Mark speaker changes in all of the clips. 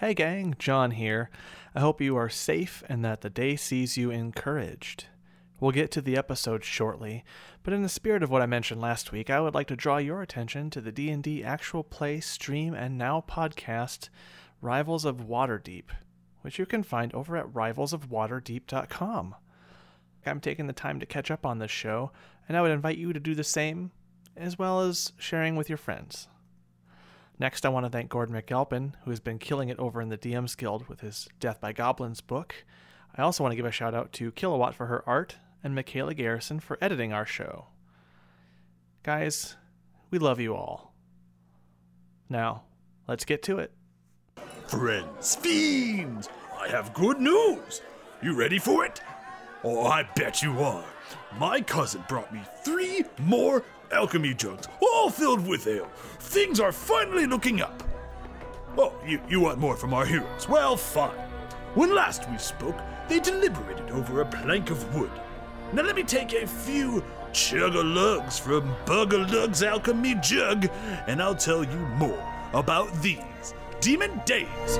Speaker 1: Hey gang, John here. I hope you are safe and that the day sees you encouraged. We'll get to the episode shortly, but in the spirit of what I mentioned last week, I would like to draw your attention to the D&D actual play stream and now podcast Rivals of Waterdeep, which you can find over at rivalsofwaterdeep.com. I'm taking the time to catch up on this show, and I would invite you to do the same, as well as sharing with your friends. Next, I want to thank Gordon McAlpin, who has been killing it over in the DM's Guild with his Death by Goblins book. I also want to give a shout out to Kilowatt for her art and Michaela Garrison for editing our show. Guys, we love you all. Now, let's get to it.
Speaker 2: Friends, fiends, I have good news. You ready for it? Oh, I bet you are. My cousin brought me three more alchemy jugs, all filled with ale. Things are finally looking up. Oh, you, you want more from our heroes? Well, fine. When last we spoke, they deliberated over a plank of wood. Now let me take a few chug-a-lugs from Bug-a-Lug's alchemy jug, and I'll tell you more about these demon days.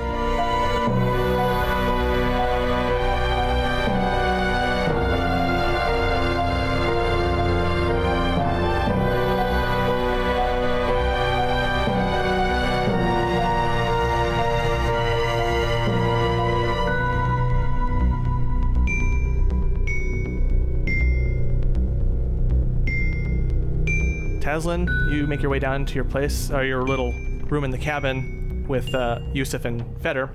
Speaker 1: Taslin, you make your way down to your place, or your little room in the cabin with uh, Yusuf and Feder.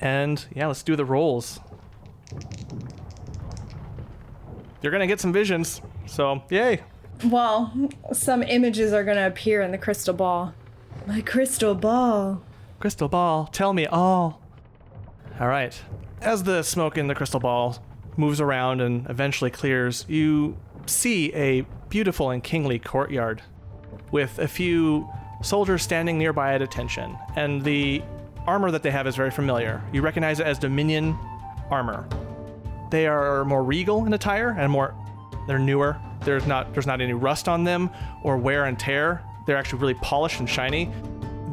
Speaker 1: And yeah, let's do the rolls. You're gonna get some visions, so yay!
Speaker 3: Well, some images are to appear in the crystal ball. My crystal ball.
Speaker 1: Crystal ball, tell me all. All right. As the smoke in the crystal ball moves around and eventually clears, you see a beautiful and kingly courtyard with a few soldiers standing nearby at attention. And the armor that they have is very familiar. You recognize it as Dominion armor. They are more regal in attire and more they're newer. There's not there's not any rust on them or wear and tear. They're actually really polished and shiny.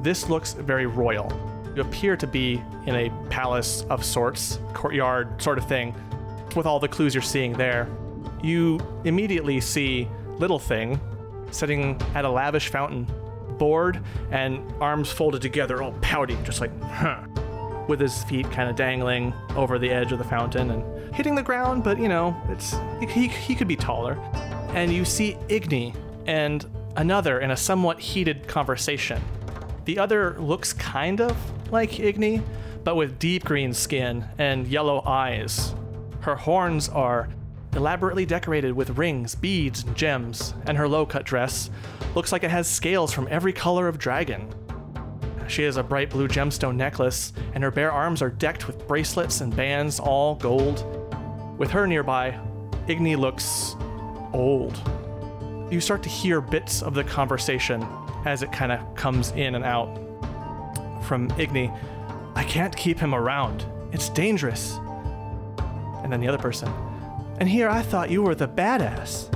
Speaker 1: This looks very royal. You appear to be in a palace of sorts, courtyard sort of thing, with all the clues you're seeing there. You immediately see Little Thing sitting at a lavish fountain, bored and arms folded together, all pouty, just like, huh, with his feet kind of dangling over the edge of the fountain and hitting the ground, but you know, it's he, he could be taller. And you see Igni and another in a somewhat heated conversation. The other looks kind of like Igni, but with deep green skin and yellow eyes. Her horns are elaborately decorated with rings, beads, and gems, and her low cut dress looks like it has scales from every color of dragon. She has a bright blue gemstone necklace, and her bare arms are decked with bracelets and bands, all gold. With her nearby, Igni looks old. You start to hear bits of the conversation as it kind of comes in and out. From Igni, I can't keep him around. It's dangerous. And then the other person, and here I thought you were the badass.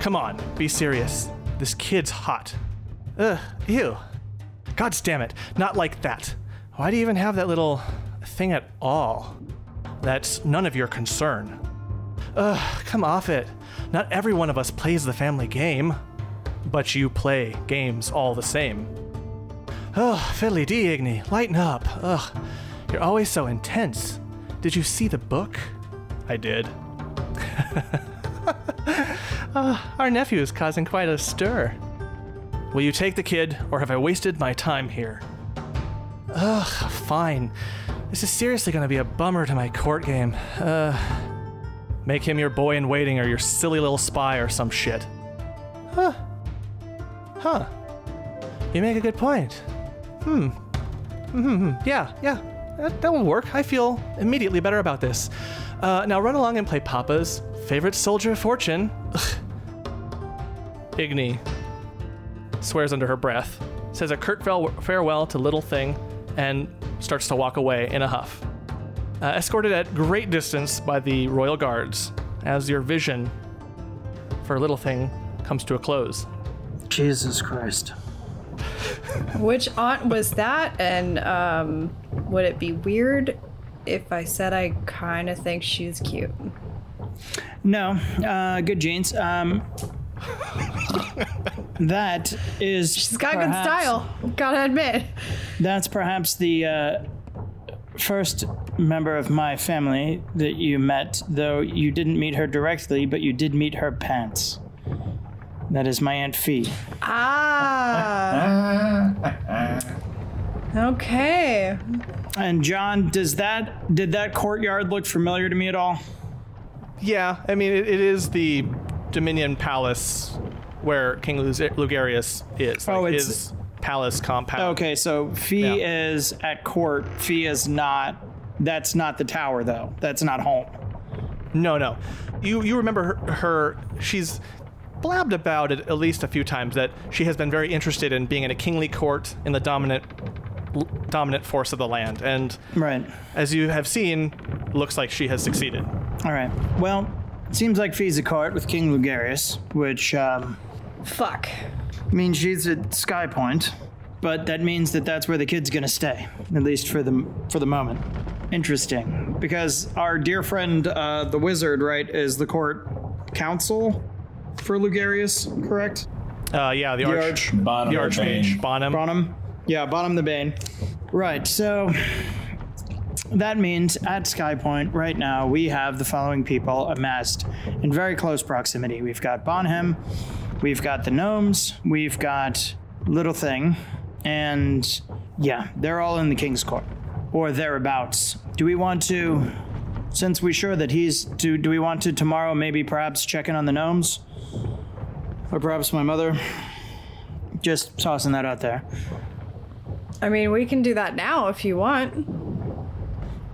Speaker 1: Come on, be serious. This kid's hot. Ugh, ew. God damn it, not like that. Why do you even have that little thing at all? That's none of your concern. Ugh, come off it. Not every one of us plays the family game. But you play games all the same. Ugh, fiddly dee, Igni, lighten up. Ugh, you're always so intense. Did you see the book? I did. uh, our nephew is causing quite a stir. Will you take the kid, or have I wasted my time here? Ugh, fine. This is seriously gonna be a bummer to my court game. Uh, make him your boy in waiting or your silly little spy or some shit. Huh. Huh. You make a good point. Hmm. Hmm. Yeah, yeah. That, that will work. I feel immediately better about this. Uh, now run along and play Papa's favorite soldier of fortune. Igni swears under her breath, says a curt farewell to Little Thing, and starts to walk away in a huff. Uh, escorted at great distance by the royal guards, as your vision for Little Thing comes to a close.
Speaker 4: Jesus Christ.
Speaker 3: Which aunt was that? And um, would it be weird if I said I kind of think she's cute?
Speaker 4: No, uh, good genes. Um, that is.
Speaker 3: She's got good style. Gotta admit.
Speaker 4: That's perhaps the uh, first member of my family that you met, though you didn't meet her directly, but you did meet her pants. That is my Aunt Fee.
Speaker 3: Ah. okay.
Speaker 4: And John, does that did that courtyard look familiar to me at all?
Speaker 1: Yeah, I mean, it, it is the Dominion Palace where King Luz- Lugarius is.
Speaker 4: Oh,
Speaker 1: like
Speaker 4: it's-
Speaker 1: his palace compound.
Speaker 4: Okay, so Fee
Speaker 1: Yeah.
Speaker 4: is at court. Fee is not. That's not the tower, though. That's not home.
Speaker 1: No, no. You you remember her, her? She's blabbed about it at least a few times that she has been very interested in being in a kingly court in the dominant dominant force of the land, and
Speaker 4: Right.
Speaker 1: as you have seen, looks like she has succeeded.
Speaker 4: All right. Well, it seems like Fee's at court with King Lugarius, which um,
Speaker 3: Fuck.
Speaker 4: means she's at Sky Point, but that means that that's where the kid's gonna stay, at least for the for the moment. Interesting, because our dear friend uh, the wizard, right, is the court counsel for Lugarius, correct?
Speaker 1: Uh, yeah, the,
Speaker 4: The
Speaker 1: arch,
Speaker 4: arch
Speaker 5: Bottom
Speaker 1: the
Speaker 5: of
Speaker 1: archmage Bonham.
Speaker 4: Bonham. Yeah, Bonham the Bane. Right. So that means at Sky Point right now we have the following people amassed in very close proximity. We've got Bonham, we've got the gnomes, we've got Little Thing, and yeah, they're all in the King's Court or thereabouts. Do we want to? Since we're sure that he's, do, do we want to tomorrow maybe perhaps check in on the gnomes? Or perhaps my mother? Just tossing that out there.
Speaker 3: I mean, we can do that now if you want.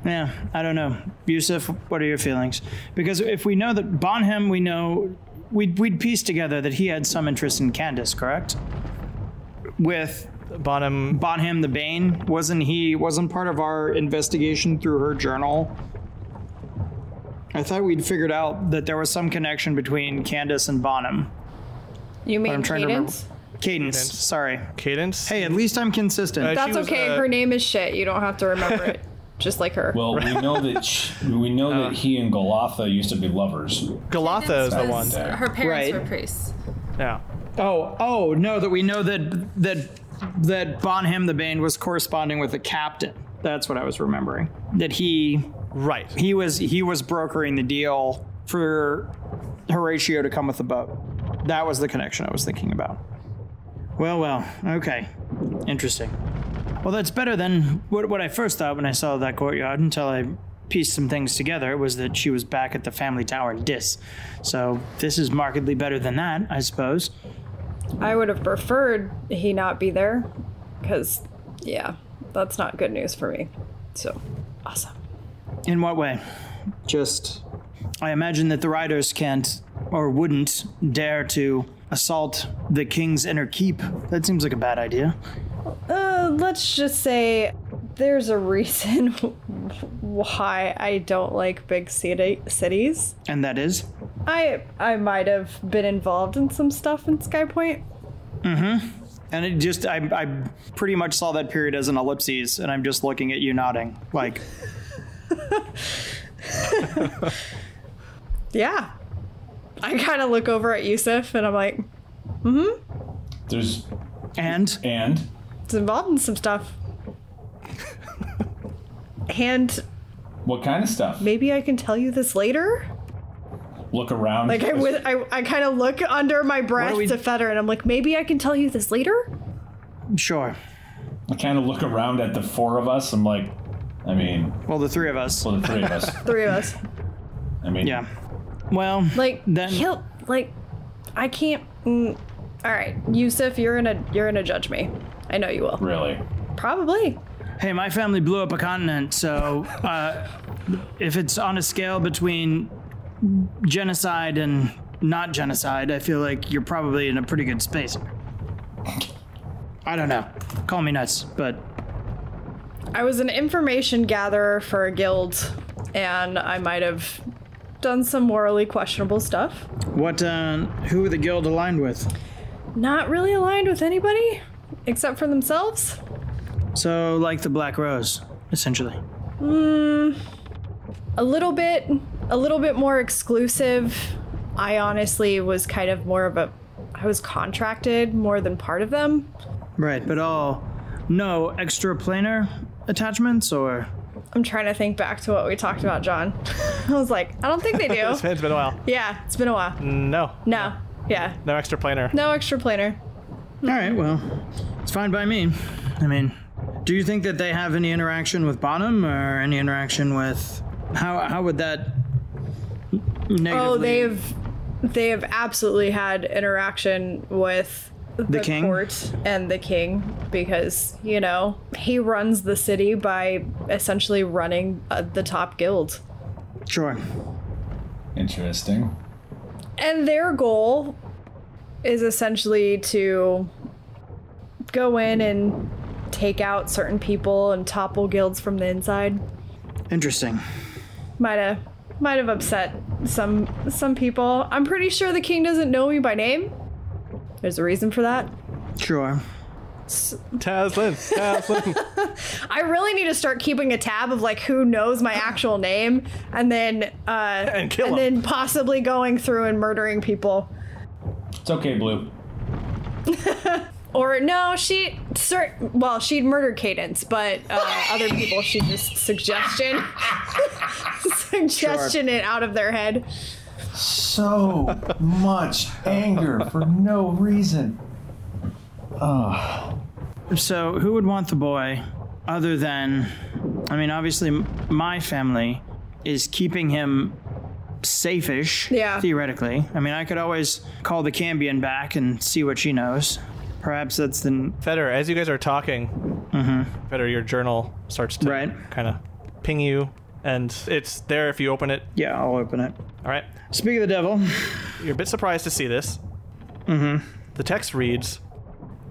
Speaker 4: Yeah, I don't know. Yusuf, what are your feelings? Because if we know that Bonham, we know we'd, we'd piece together that he had some interest in Candace, correct? With
Speaker 1: Bonham.
Speaker 4: Bonham the Bane, wasn't he wasn't part of our investigation through her journal? I thought we'd figured out that there was some connection between Candace and Bonham.
Speaker 3: You mean
Speaker 4: I'm trying to remember.
Speaker 3: Cadence?
Speaker 4: Cadence,
Speaker 1: Cadence.
Speaker 4: sorry.
Speaker 1: Cadence.
Speaker 4: Hey, at least I'm consistent.
Speaker 1: Uh, she
Speaker 3: That's
Speaker 1: was,
Speaker 3: okay.
Speaker 1: uh,
Speaker 3: her name is shit. You don't have to remember it. Just like her.
Speaker 5: Well, we know that sh we know that he and Golotha used to be lovers.
Speaker 1: Galatha is the one.
Speaker 6: Was- Her parents
Speaker 4: Right.
Speaker 6: were priests.
Speaker 1: Yeah.
Speaker 4: Oh, oh no! That we know that that that Bonham the Bane was corresponding with the captain. That's what I was remembering. That he
Speaker 1: Right.
Speaker 4: he was he was brokering the deal for Horatio to come with the boat. That was the connection I was thinking about. Well, well, okay, interesting. Well, that's better than what, what I first thought when I saw that courtyard. Until I pieced some things together, was that she was back at the family tower in Dis. So this is markedly better than that, I suppose.
Speaker 3: I would have preferred he not be there. Because, yeah, that's not good news for me. So, awesome.
Speaker 4: In what way? Just, I imagine that the riders can't or wouldn't dare to assault the king's inner keep. That seems like a bad idea.
Speaker 3: Uh, let's just say there's a reason why I don't like big city- cities.
Speaker 4: And that is?
Speaker 3: I I might have been involved in some stuff in Skypoint.
Speaker 4: And it just, I, I pretty much saw that period as an ellipses, and I'm just looking at you nodding. Like,
Speaker 3: Yeah. I kind of look over at Yusuf and I'm like, Mhm.
Speaker 5: There's
Speaker 4: and
Speaker 5: and
Speaker 3: it's involved in some stuff. and
Speaker 5: what kind of stuff?
Speaker 3: maybe I can tell you this later.
Speaker 5: Look around.
Speaker 3: Like I, wi- I, I kind of look under my breath
Speaker 4: we-
Speaker 3: to Feather and I'm like, maybe I can tell you this later.
Speaker 4: sure.
Speaker 5: I kind of look around at the four of us. I'm like, I mean,
Speaker 4: Well, the three of us.
Speaker 5: well, the three of us.
Speaker 3: Three of us.
Speaker 5: I mean,
Speaker 4: Yeah. Well,
Speaker 3: Like
Speaker 4: Then-
Speaker 3: he'll like, I can't. Mm, all right, Yusuf, you're gonna you're gonna judge me. I know you will.
Speaker 5: really.
Speaker 3: Probably.
Speaker 4: Hey, my family blew up a continent, so uh, if it's on a scale between genocide and not genocide, I feel like you're probably in a pretty good space. I don't know. Call me nuts, but
Speaker 3: I was an information gatherer for a guild, and I might have done some morally questionable stuff.
Speaker 4: what? Uh, who are the guild aligned with?
Speaker 3: Not really aligned with anybody. except for themselves.
Speaker 4: So, like the Black Rose, essentially. Hmm.
Speaker 3: A little bit, a little bit more exclusive. I honestly was kind of more of a, I was contracted more than part of them.
Speaker 4: Right, but all no extra planar attachments or
Speaker 3: I'm trying to think back to what we talked about, John. I was like, I don't think they do.
Speaker 1: It's been, it's been a while.
Speaker 3: yeah, it's been a while.
Speaker 1: No.
Speaker 3: No, yeah,
Speaker 1: No extra planar.
Speaker 3: no extra planar.
Speaker 4: All right, well, it's fine by me. I mean, do you think that they have any interaction with Bonham or any interaction with how how would that negatively
Speaker 3: Oh, they've they have absolutely had interaction with the,
Speaker 4: king?
Speaker 3: court and the king because you know he runs the city by essentially running uh, the top guild,
Speaker 4: Sure.
Speaker 5: Interesting.
Speaker 3: and their goal is essentially to go in and take out certain people and topple guilds from the inside.
Speaker 4: Interesting.
Speaker 3: Might have might have upset some some people. I'm pretty sure the king doesn't know me by name. There's a reason for that.
Speaker 4: Sure.
Speaker 1: Taslin. Taslin.
Speaker 3: I really need to start keeping a tab of like who knows my actual name, and then uh,
Speaker 1: And kill
Speaker 3: and
Speaker 1: 'em.
Speaker 3: then possibly going through and murdering people.
Speaker 5: It's okay, Blue.
Speaker 3: Or no, she cert- well, she'd murder Cadence, but uh, other people she just suggestion suggestion it out of their head.
Speaker 5: So much anger for no reason. Oh.
Speaker 4: So, who would want the boy other than I mean, obviously my family is keeping him safe-ish
Speaker 3: Yeah.
Speaker 4: theoretically. I mean, I could always call the Cambion back and see what she knows. Perhaps that's the
Speaker 1: Feder, as you guys are talking, mm-hmm. Feder, your journal starts to
Speaker 4: Right.
Speaker 1: kind of ping you, and it's there if you open it.
Speaker 4: Yeah, I'll open it.
Speaker 1: All right.
Speaker 4: Speak of the devil.
Speaker 1: You're a bit surprised to see this. Mm-hmm. The text reads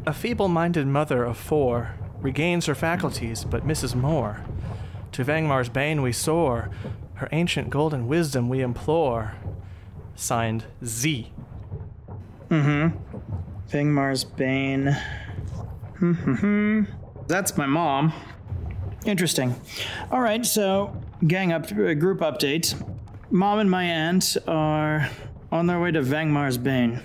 Speaker 1: A feeble minded mother of four regains her faculties but misses more. To Vangmar's bane we soar, her ancient golden wisdom we implore. Signed Z.
Speaker 4: Mm-hmm. Vangmar's Bane. Mm-hmm. That's my mom. Interesting. All right, so gang up, uh, group update. Mom and my aunt are on their way to Vangmar's Bane.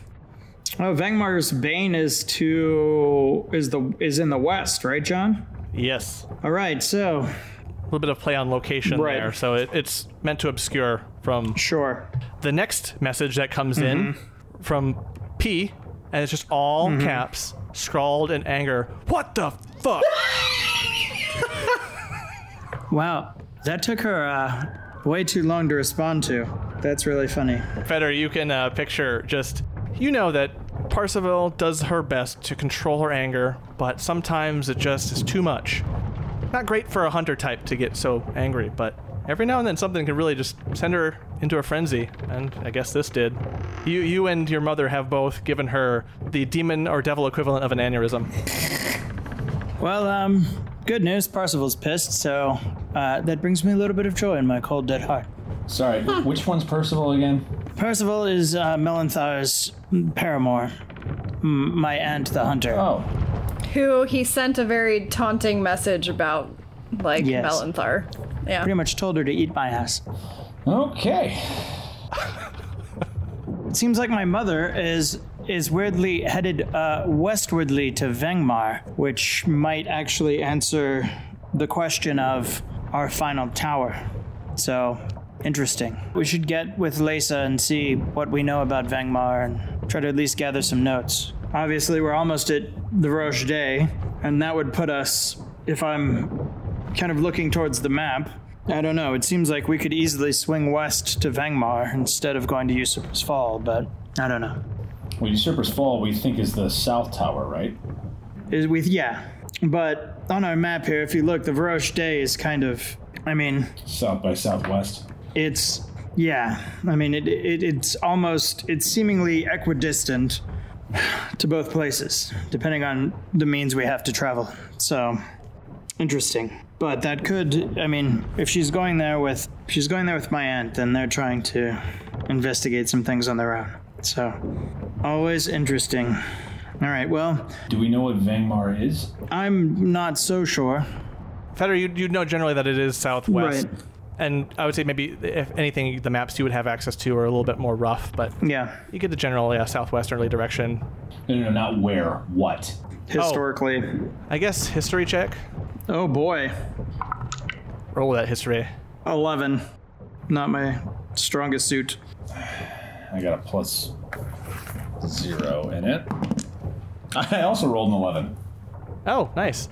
Speaker 4: Oh, Vangmar's Bane is to is the is in the west, right, John?
Speaker 1: Yes.
Speaker 4: All right, so
Speaker 1: A little bit of play on location
Speaker 4: Right.
Speaker 1: there, so it, it's meant to obscure from
Speaker 4: sure.
Speaker 1: the next message that comes in from P, and it's just all caps, scrawled in anger. What the fuck?
Speaker 4: Wow, that took her uh, way too long to respond to. That's really funny.
Speaker 1: Feder, you can uh, picture just, you know that Parsival does her best to control her anger, but sometimes it just is too much. Not great for a hunter type to get so angry, but every now and then something can really just send her into a frenzy, and I guess this did. You, you and your mother have both given her the demon or devil equivalent of an aneurysm.
Speaker 4: Well, um, good news. Parsival's pissed, so uh, that brings me a little bit of joy in my cold, dead heart.
Speaker 5: Sorry, which one's Percival again?
Speaker 4: Percival is uh, Melanthar's paramour, m- my aunt, the hunter.
Speaker 5: Oh,
Speaker 3: Who he sent a very taunting message about, like
Speaker 4: Yes.
Speaker 3: Melanthar. Yeah.
Speaker 4: Pretty much told her to eat my ass.
Speaker 5: okay.
Speaker 4: It seems like my mother is is weirdly headed uh, westwardly to Vangmar, which might actually answer the question of our final tower. So, interesting. We should get with Lisa and see what we know about Vangmar and try to at least gather some notes. Obviously, we're almost at the Roche Day, and that would put us, if I'm kind of looking towards the map, I don't know. It seems like we could easily swing west to Vangmar instead of going to Usurper's Fall, but I don't know.
Speaker 5: Well, Usurper's Fall we think is the south tower, right?
Speaker 4: Is with yeah, but on our map here, if you look, the Varoche Day is kind of. I mean,
Speaker 5: South by southwest.
Speaker 4: it's yeah. I mean, it, it it's almost it's seemingly equidistant to both places, depending on the means we have to travel. So interesting. But that could, I mean, if she's going there with if she's going there with my aunt, then they're trying to investigate some things on their own. So always interesting. All right, well,
Speaker 5: Do we know what Vangmar is?
Speaker 4: I'm not so sure.
Speaker 1: Feder, you you know generally that it is southwest,
Speaker 4: Right.
Speaker 1: and I would say maybe if anything, the maps you would have access to are a little bit more rough, but
Speaker 4: Yeah,
Speaker 1: you get the general yeah, southwesterly direction.
Speaker 5: No, no, no, not where. What?
Speaker 4: historically.
Speaker 1: Oh, I guess history check.
Speaker 4: Oh, boy.
Speaker 1: Roll that history.
Speaker 4: 11. Not my strongest suit.
Speaker 5: I got a plus zero in it. I also rolled an 11.
Speaker 1: Oh, nice.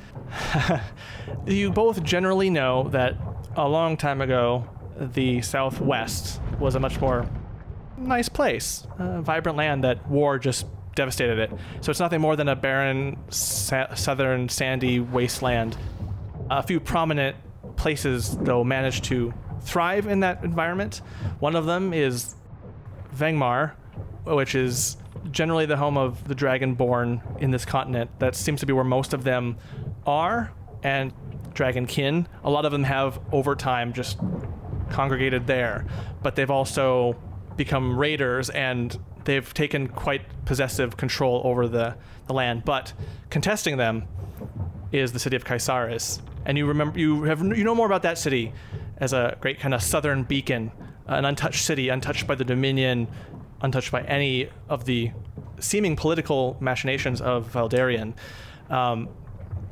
Speaker 1: you both generally know that a long time ago, the Southwest was a much more nice place, a vibrant land that war just devastated it. So it's nothing more than a barren, sa- southern, sandy wasteland. A few prominent places, though, managed to thrive in that environment. One of them is Vangmar, which is generally the home of the Dragonborn in this continent. That seems to be where most of them are, and Dragonkin. A lot of them have, over time, just congregated there, but they've also become raiders and they've taken quite possessive control over the, the land. But contesting them is the city of Kaisaris, and you remember you have you know more about that city as a great kind of southern beacon, an untouched city, untouched by the Dominion, untouched by any of the seeming political machinations of Valdarian. Um,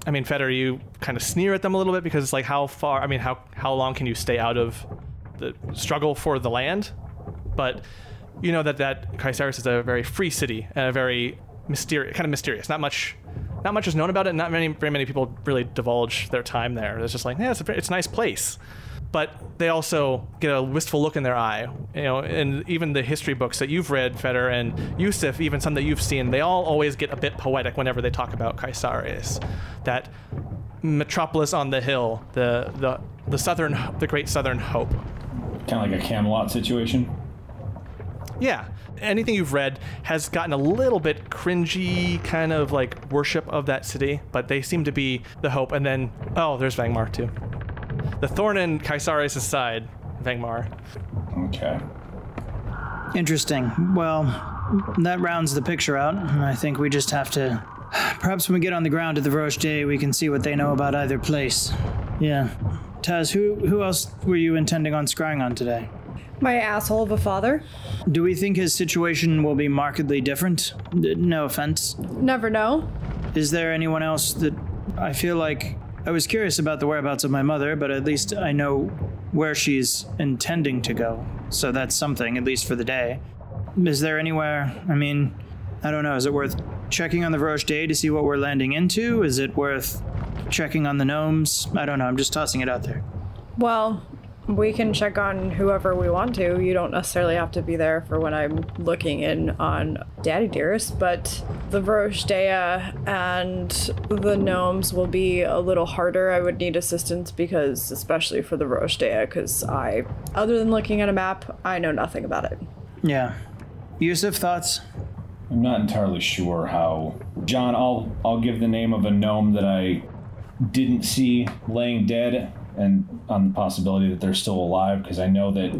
Speaker 1: I mean, Feder, you kind of sneer at them a little bit because it's like how far? I mean, how how long can you stay out of the struggle for the land? But you know that that Kaisaris is a very free city and a very mysterious, kind of mysterious. Not much, not much is known about it. Not many, very many people really divulge their time there. It's just like, yeah, it's a, it's a nice place. But they also get a wistful look in their eye, you know. And even the history books that you've read, Feder and Yusuf, even some that you've seen, they all always get a bit poetic whenever they talk about Kaisaris. That metropolis on the hill, the the the southern, the great southern hope.
Speaker 5: Kind of like a Camelot situation.
Speaker 1: Yeah. Anything you've read has gotten a little bit cringy, kind of like worship of that city, but they seem to be the hope. And then, oh, there's Vangmar too. The thorn in Kaisaris' side, Vangmar.
Speaker 5: Okay.
Speaker 4: Interesting. Well, that rounds the picture out. I think we just have to. Perhaps when we get on the ground at the Roche Day, we can see what they know about either place. Yeah. Taz, who who else were you intending on scrying on today?
Speaker 3: My asshole of a father.
Speaker 4: Do we think his situation will be markedly different? No offense.
Speaker 3: Never know.
Speaker 4: Is there anyone else that I feel like I was curious about the whereabouts of my mother, but at least I know where she's intending to go. So that's something, at least for the day. Is there anywhere, I mean, I don't know, is it worth checking on the Roche Day to see what we're landing into? Is it worth checking on the gnomes? I don't know, I'm just tossing it out there.
Speaker 3: Well, we can check on whoever we want to. You don't necessarily have to be there for when I'm looking in on Daddy Dearest, but the Roche Dea and the gnomes will be a little harder. I would need assistance because, especially for the Roche Dea, because I, other than looking at a map, I know nothing about it.
Speaker 4: Yeah. Yusuf, thoughts?
Speaker 5: I'm not entirely sure how. John, I'll I'll give the name of a gnome that I didn't see laying dead, and on the possibility that they're still alive, because I know that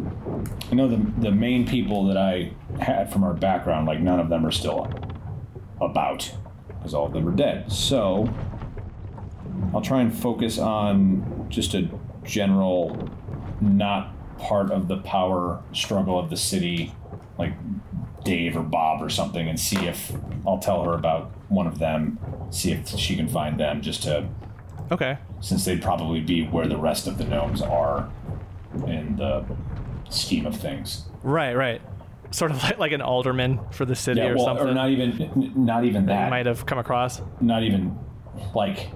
Speaker 5: I know the the main people that I had from our background, like none of them are still about, because all of them are dead. So I'll try and focus on just a general, not part of the power struggle of the city, like Dave or Bob or something and see if I'll tell her about one of them, see if she can find them, just to
Speaker 1: Okay.
Speaker 5: Since they'd probably be where the rest of the gnomes are in the scheme of things.
Speaker 1: Right, right. Sort of like, like an alderman for the city
Speaker 5: Yeah,
Speaker 1: or
Speaker 5: well,
Speaker 1: something.
Speaker 5: or not even not even
Speaker 1: you
Speaker 5: that.
Speaker 1: might have come across.
Speaker 5: Not even like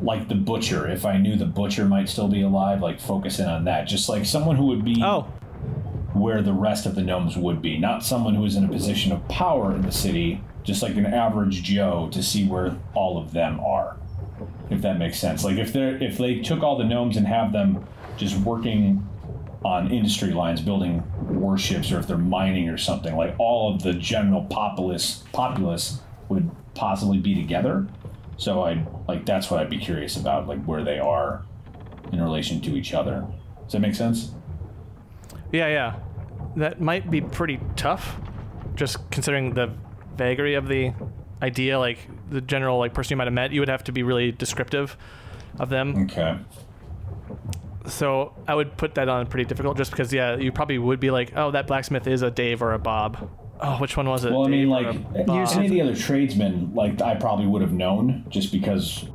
Speaker 5: like the butcher. If I knew the butcher might still be alive, like focusing on that. Just like someone who would be
Speaker 1: Oh,
Speaker 5: where the rest of the gnomes would be. Not someone who is in a position of power in the city, just like an average Joe to see where all of them are. If that makes sense. Like if they're if they took all the gnomes and have them just working on industry lines building warships or if they're mining or something, like all of the general populace populace would possibly be together. So I like that's what I'd be curious about, like where they are in relation to each other. Does that make sense?
Speaker 1: yeah, yeah. That might be pretty tough, just considering the vagary of the idea, like the general like person you might have met. You would have to be really descriptive of them.
Speaker 5: Okay.
Speaker 1: So I would put that on pretty difficult, just because yeah, you probably would be like, oh, that blacksmith is a Dave or a Bob. Oh, which one was it?
Speaker 5: Well, I mean,
Speaker 1: Dave
Speaker 5: like any of the other tradesmen, like I probably would have known just because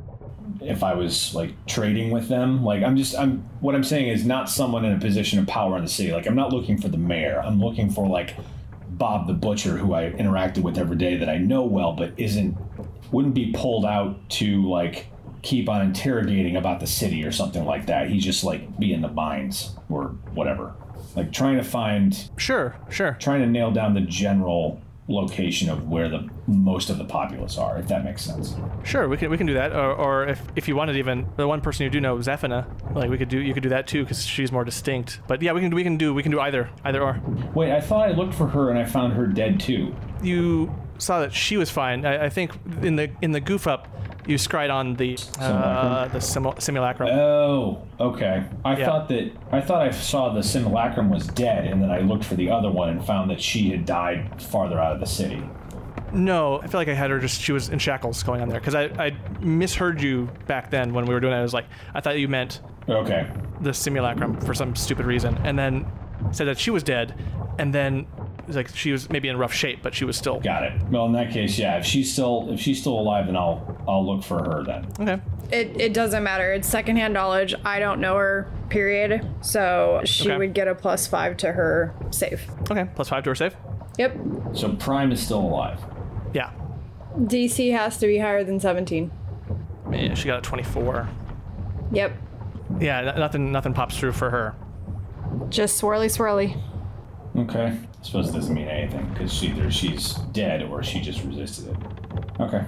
Speaker 5: if I was like trading with them, like I'm just I'm what I'm saying is not someone in a position of power in the city. Like I'm not looking for the mayor. I'm looking for like Bob the butcher who I interacted with every day that I know well, but isn't wouldn't be pulled out to like keep on interrogating about the city or something like that. He's just like be in the mines or whatever. Like trying to find
Speaker 1: Sure, sure.
Speaker 5: trying to nail down the general location of where the most of the populace are, if that makes sense.
Speaker 1: Sure, we can we can do that, or, or if, if you wanted, even the one person you do know, Zephina, like we could do you could do that too because she's more distinct. But yeah, we can we can do we can do either either or.
Speaker 5: Wait, I thought I looked for her and I found her dead too.
Speaker 1: You saw that she was fine. I, I think in the in the goof up, you scried on the uh,
Speaker 5: Simulacrum?
Speaker 1: the simul- simulacrum.
Speaker 5: Oh, okay. I
Speaker 1: Yeah.
Speaker 5: thought that I thought I saw the simulacrum was dead, and then I looked for the other one and found that she had died farther out of the city.
Speaker 1: no, I feel like I had her just she was in shackles going on there because I I misheard you back then when we were doing it. I was like I thought you meant
Speaker 5: Okay.
Speaker 1: the simulacrum for some stupid reason, and then said that she was dead, and then like she was maybe in rough shape, but she was still
Speaker 5: Got it. Well, in that case, yeah. If she's still if she's still alive, then I'll I'll look for her then.
Speaker 1: okay.
Speaker 3: It, it doesn't matter. It's secondhand knowledge. I don't know her, period. So she
Speaker 1: Okay.
Speaker 3: would get a plus five to her save.
Speaker 1: Okay, plus five to her save.
Speaker 3: Yep.
Speaker 5: So Prime is still alive.
Speaker 1: Yeah.
Speaker 3: DC has to be higher than 17.
Speaker 1: Yeah, she got a 24.
Speaker 3: Yep.
Speaker 1: Yeah, nothing nothing pops through for her.
Speaker 3: Just swirly swirly.
Speaker 5: Okay. I suppose it doesn't mean anything because either she's dead or she just resisted it. Okay.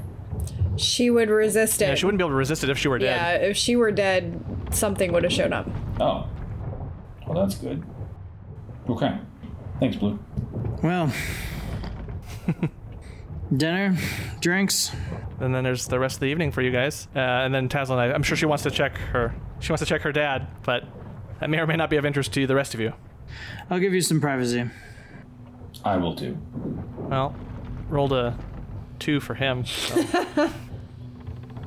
Speaker 3: She would resist it.
Speaker 1: Yeah, she wouldn't be able to resist it if she were dead.
Speaker 3: Yeah, if she were dead, something would have shown up.
Speaker 5: Oh. Well, that's good. Okay. Thanks, Blue.
Speaker 4: Well, dinner, drinks.
Speaker 1: And then there's the rest of the evening for you guys. Uh, and then Taslin, I, I'm sure she wants to check her. She wants to check her dad, but that may or may not be of interest to the rest of you.
Speaker 4: I'll give you some privacy.
Speaker 5: I will too.
Speaker 1: Well, rolled a two for him. So.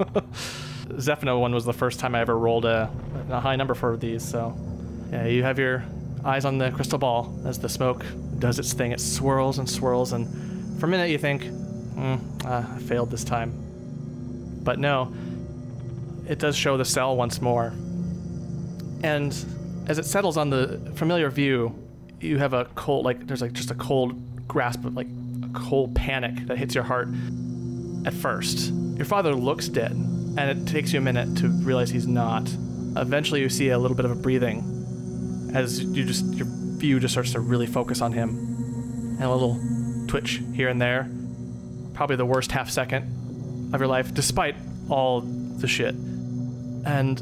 Speaker 1: Zephino one was the first time I ever rolled a, a high number for these. So, yeah, you have your eyes on the crystal ball as the smoke does its thing. It swirls and swirls, and for a minute you think, mm, uh, I failed this time. But no, it does show the cell once more. And as it settles on the familiar view, you have a cold, like, there's like just a cold grasp of like a cold panic that hits your heart at first. Your father looks dead, and it takes you a minute to realize he's not. Eventually, you see a little bit of a breathing as you just, your view just starts to really focus on him. And a little twitch here and there. Probably the worst half second of your life, despite all the shit. And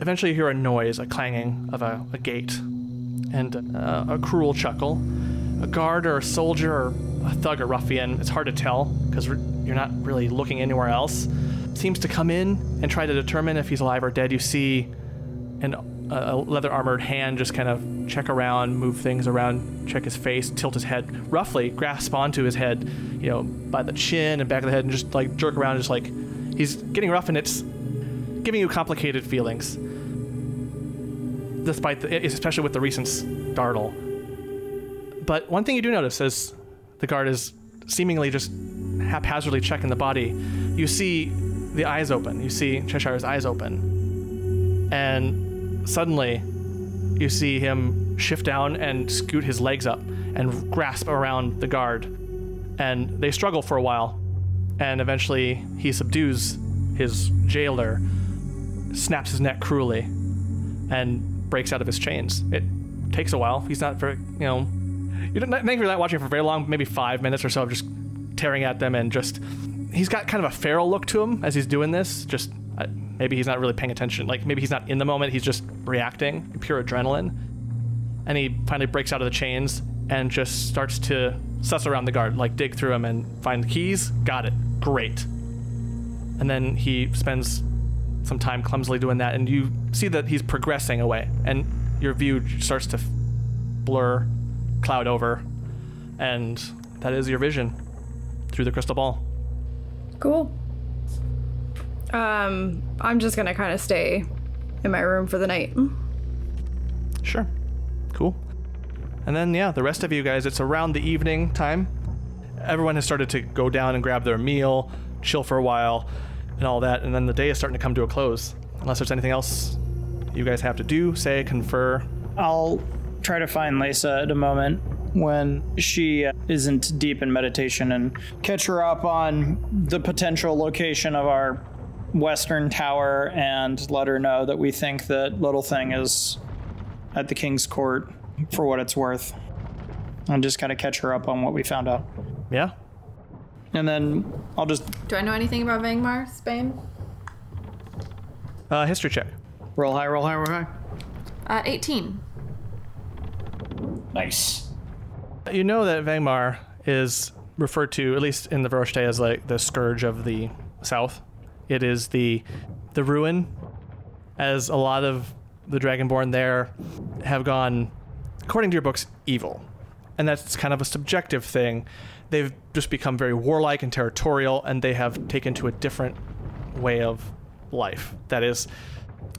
Speaker 1: eventually, you hear a noise, a clanging of a, a gate, and uh, a cruel chuckle. A guard or a soldier or a thug or ruffian, it's hard to tell because you're not really looking anywhere else, seems to come in and try to determine if he's alive or dead. You see an, a leather armored hand just kind of check around, move things around, check his face, tilt his head, roughly grasp onto his head, you know, by the chin and back of the head, and just like jerk around, just like he's getting rough and it's giving you complicated feelings. Despite, the, especially with the recent startle. But one thing you do notice as the guard is seemingly just haphazardly checking the body, you see the eyes open. You see Cheshire's eyes open. And suddenly, you see him shift down and scoot his legs up and grasp around the guard. And they struggle for a while. And eventually, he subdues his jailer, snaps his neck cruelly, and breaks out of his chains. It takes a while. He's not very, you know, you don't think you're watching for very long, maybe five minutes or so of just tearing at them and just. He's got kind of a feral look to him as he's doing this. Just uh, maybe he's not really paying attention. Like maybe he's not in the moment. He's just reacting, pure adrenaline. And he finally breaks out of the chains and just starts to suss around the guard, like dig through him and find the keys. Got it. Great. And then he spends some time clumsily doing that, and you see that he's progressing away, and your view starts to blur, cloud over, and that is your vision through the crystal ball.
Speaker 3: Cool. Um, I'm just gonna kind of stay in my room for the night.
Speaker 1: Sure. Cool. And then, yeah, the rest of you guys, it's around the evening time. Everyone has started to go down and grab their meal, chill for a while, and all that. And then the day is starting to come to a close. Unless there's anything else you guys have to do, say, confer.
Speaker 4: I'll try to find Lisa at a moment when she uh, isn't deep in meditation and catch her up on the potential location of our western tower and let her know that we think that Little Thing is at the King's Court for what it's worth. And just kind of catch her up on what we found out.
Speaker 1: Yeah?
Speaker 4: And then I'll just
Speaker 6: Do I know anything about Vangmar, Spain?
Speaker 1: Uh, history check.
Speaker 4: roll high, roll high, roll high.
Speaker 6: Uh, 18.
Speaker 5: Nice.
Speaker 1: You know that Vangmar is referred to, at least in the Varoshte, as like the scourge of the south. It is the the ruin, as a lot of the Dragonborn there have gone, according to your books, evil. And that's kind of a subjective thing. They've just become very warlike and territorial, and they have taken to a different way of life. That is,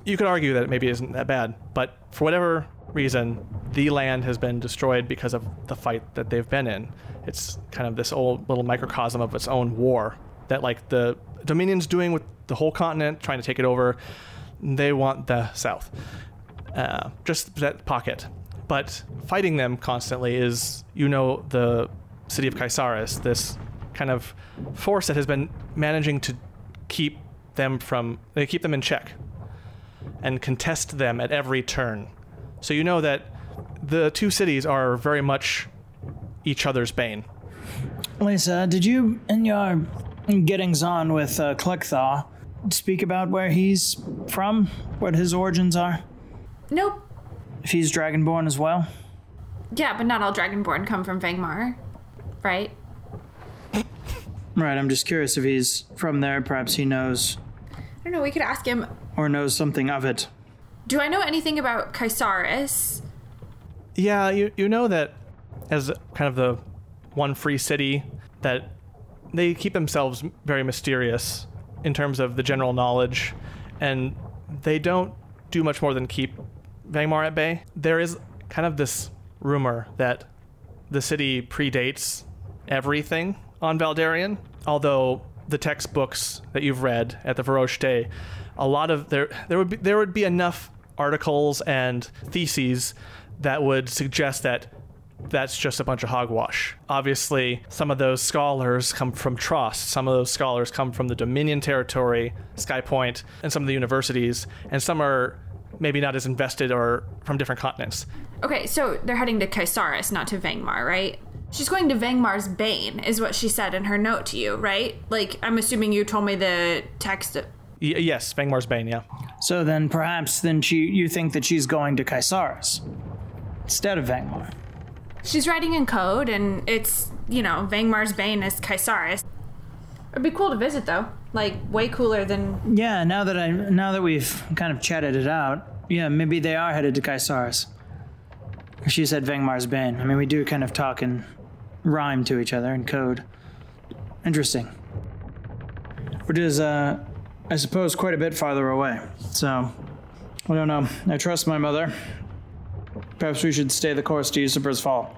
Speaker 1: you could argue that it maybe isn't that bad, but for whatever reason, the land has been destroyed because of the fight that they've been in. It's kind of this old little microcosm of its own war that, like, the Dominion's doing with the whole continent, trying to take it over. They want the South, uh, just that pocket. But fighting them constantly is, you know, the city of Kaisaris, this kind of force that has been managing to keep them from, they keep them in check and contest them at every turn. So you know that the two cities are very much each other's bane.
Speaker 4: Lisa, did you, in your gettings on with uh, Clickthaw, speak about where he's from? What his origins are?
Speaker 6: Nope.
Speaker 4: If he's Dragonborn as well?
Speaker 6: Yeah, but not all Dragonborn come from Vangmar, right?
Speaker 4: Right, I'm just curious if he's from there. Perhaps he knows
Speaker 6: I don't know, we could ask him.
Speaker 4: or knows something of it.
Speaker 6: Do I know anything about Kaisaris?
Speaker 1: Yeah, you, you know that as kind of the one free city, that they keep themselves very mysterious in terms of the general knowledge, and they don't do much more than keep Vangmar at bay. There is kind of this rumor that the city predates everything on Valdarian, although the textbooks that you've read at the Varoche a lot of there there would be there would be enough articles and theses that would suggest that that's just a bunch of hogwash. Obviously, some of those scholars come from Trust, some of those scholars come from the Dominion territory, Sky Point, and some of the universities, and some are maybe not as invested or from different continents.
Speaker 6: Okay, so they're heading to Kaisaris, not to Vangmar, right? She's going to Vangmar's Bane, is what she said in her note to you, right? Like, I'm assuming you told me the text.
Speaker 1: Y- yes, Vangmar's Bane, yeah.
Speaker 4: So then perhaps then she you think that she's going to Kaisaris instead of Vangmar.
Speaker 6: She's writing in code, and it's, you know, Vangmar's Bane is Kaisaris. It'd be cool to visit, though. Like, way cooler than.
Speaker 4: Yeah, now that I now that we've kind of chatted it out, yeah, maybe they are headed to Kaisaris. She said Vangmar's Bane. I mean, we do kind of talk in rhyme to each other in code. Interesting. Which is, uh, I suppose, quite a bit farther away. So, I don't know. I trust my mother. Perhaps we should stay the course to Usurper's Fall.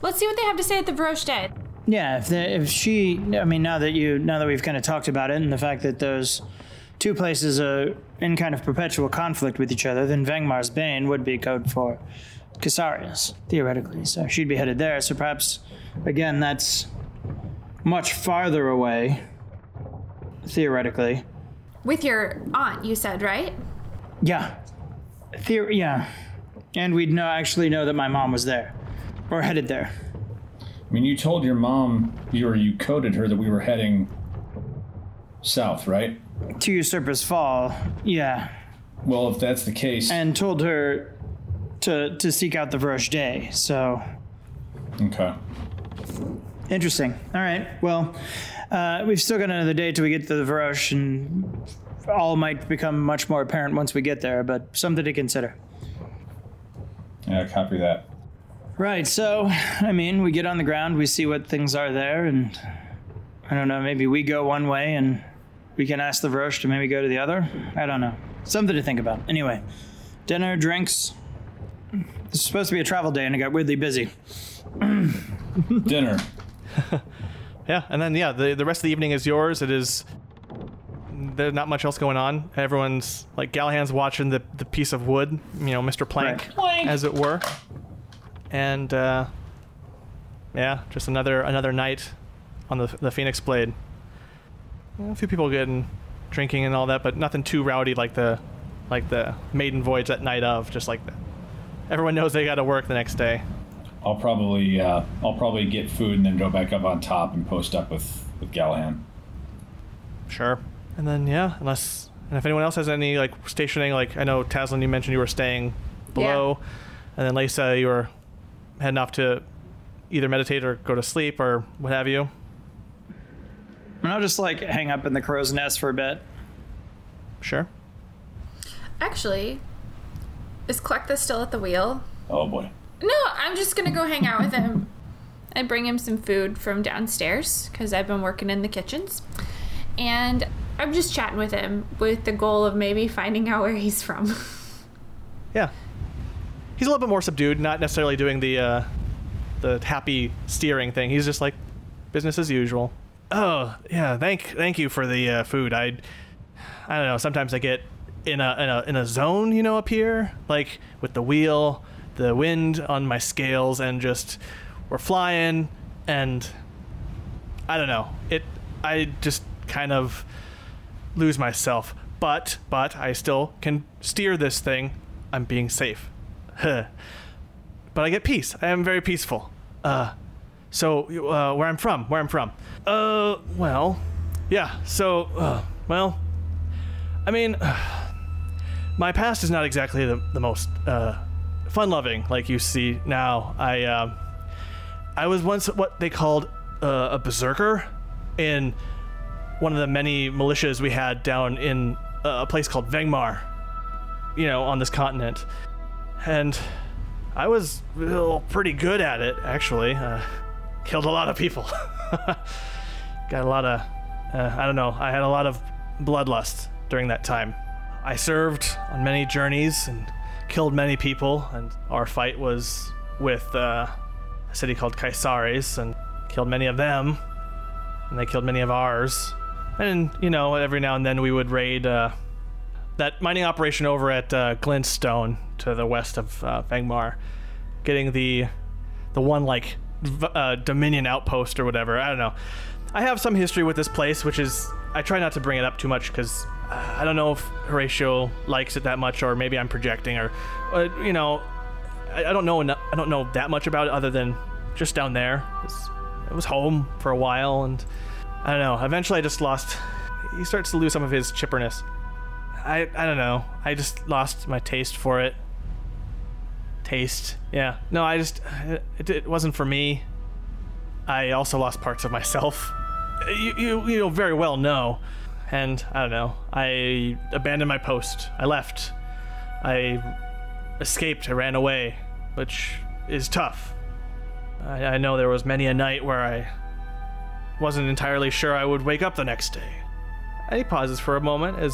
Speaker 6: Let's see what they have to say at the Varoche Day.
Speaker 4: Yeah, if the, if she, I mean, now that you, now that we've kind of talked about it, and the fact that those two places are in kind of perpetual conflict with each other, then Vangmar's Bane would be code for Kaisaris, theoretically. So she'd be headed there. So perhaps, again, that's much farther away, theoretically.
Speaker 6: With your aunt, you said, right?
Speaker 4: Yeah, Theor- yeah, and we'd know actually know that my mom was there, or headed there.
Speaker 5: I mean, you told your mom, you or you coded her that we were heading south, right?
Speaker 4: To Usurper's Fall, yeah.
Speaker 5: Well, if that's the case,
Speaker 4: and told her to to seek out the Varoche Day. So
Speaker 5: okay.
Speaker 4: interesting. All right. Well, uh, we've still got another day till we get to the Varoche, and all might become much more apparent once we get there. But something to consider.
Speaker 5: Yeah, copy that.
Speaker 4: Right. So, I mean, we get on the ground, we see what things are there, and I don't know. Maybe we go one way and we can ask the Vrosh to maybe go to the other. I don't know. Something to think about. Anyway, dinner, drinks. This is supposed to be a travel day, and it got weirdly busy.
Speaker 5: Dinner.
Speaker 1: Yeah, and then yeah, the the rest of the evening is yours. It is there's not much else going on. Everyone's like Gallahan's watching the the piece of wood, you know, Mr. Plank,
Speaker 4: Right.
Speaker 5: Plank.
Speaker 1: as it were. And uh, yeah, just another another night on the the Phoenix Blade. A few people getting drinking and all that, but nothing too rowdy like the like the maiden voyage that night of. Just like the, everyone knows they got to work the next day.
Speaker 5: I'll probably uh, I'll probably get food and then go back up on top and post up with with Gallahan.
Speaker 1: Sure. And then yeah, unless and if anyone else has any like stationing, like I know Taslin, you mentioned you were staying below, and then Lisa, you were heading off to either meditate or go to sleep or what have you.
Speaker 4: And I'll just like hang up in the crow's nest for a bit.
Speaker 1: Sure.
Speaker 6: Actually, is Klekthaw still at the wheel?
Speaker 5: Oh boy.
Speaker 6: No, I'm just gonna go hang out with him. I bring him some food from downstairs because I've been working in the kitchens, and I'm just chatting with him with the goal of maybe finding out where he's from.
Speaker 1: Yeah. He's a little bit more subdued, not necessarily doing the uh, the happy steering thing. He's just like business as usual. Oh yeah, thank thank you for the uh, food. I I don't know. Sometimes I get in a in a in a zone, you know, up here, like with the wheel, the wind on my scales, and just we're flying, and I don't know. It I just kind of lose myself. But but I still can steer this thing. I'm being safe. But I get peace. I am very peaceful. Uh so uh, where I'm from, where I'm from. Uh well, yeah. So uh, well, I mean my past is not exactly the, the most uh fun-loving like you see now. I um I was once what they called uh, a berserker in one of the many militias we had down in uh, a place called Vangmar, you know, on this continent. And I was well, pretty good at it, actually. Uh, killed a lot of people. Got a lot of, uh, I don't know, I had a lot of bloodlust during that time. I served on many journeys and killed many people, and our fight was with uh, a city called Kaisaris, and killed many of them, and they killed many of ours. And, you know, every now and then we would raid uh, that mining operation over at uh, Glintstone to the west of uh, Vangmar, getting the the one like uh, Dominion outpost or whatever. I don't know. I have some history with this place, which is I try not to bring it up too much because uh, I don't know if Horatio likes it that much, or maybe I'm projecting, or uh, you know, I, I don't know. I don't know that much about it other than just down there. It's, it was home for a while, and I don't know. Eventually, I just lost. He starts to lose some of his chipperness. I I don't know. I just lost my taste for it. Taste, yeah. No, I just it, it wasn't for me. I also lost parts of myself. You you you very well know, and I don't know. I abandoned my post. I left. I escaped. I ran away, which is tough. I, I know there was many a night where I wasn't entirely sure I would wake up the next day. And he pauses for a moment as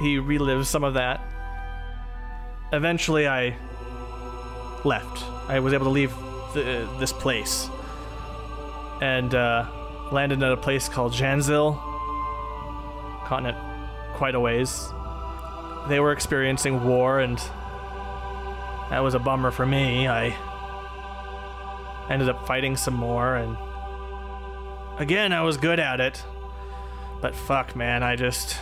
Speaker 1: he relives some of that. Eventually, I left. I was able to leave the, this place and uh, landed at a place called Janzil, continent quite a ways. They were experiencing war, and that was a bummer for me. I ended up fighting some more, and again, I was good at it. But fuck, man, I just.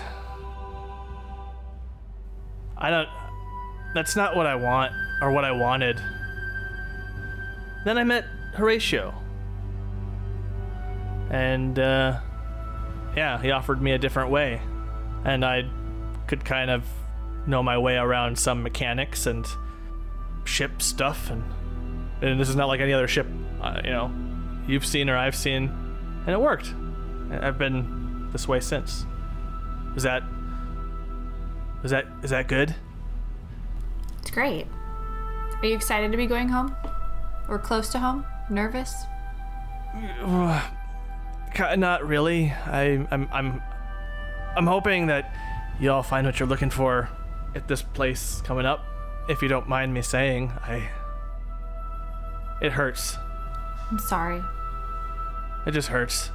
Speaker 1: I don't. That's not what I want, or what I wanted. Then I met Horatio. And, uh. Yeah, he offered me a different way. And I could kind of know my way around some mechanics and ship stuff. And, and this is not like any other ship, uh, you know, you've seen or I've seen. And it worked. I've been this way since. Is that. Is that is that good?
Speaker 6: It's great. Are you excited to be going home? Or close to home? Nervous?
Speaker 1: Not really. I, I'm, I'm, I'm hoping that y'all find what you're looking for at this place coming up. If you don't mind me saying, I. It hurts.
Speaker 6: I'm sorry.
Speaker 1: It just hurts.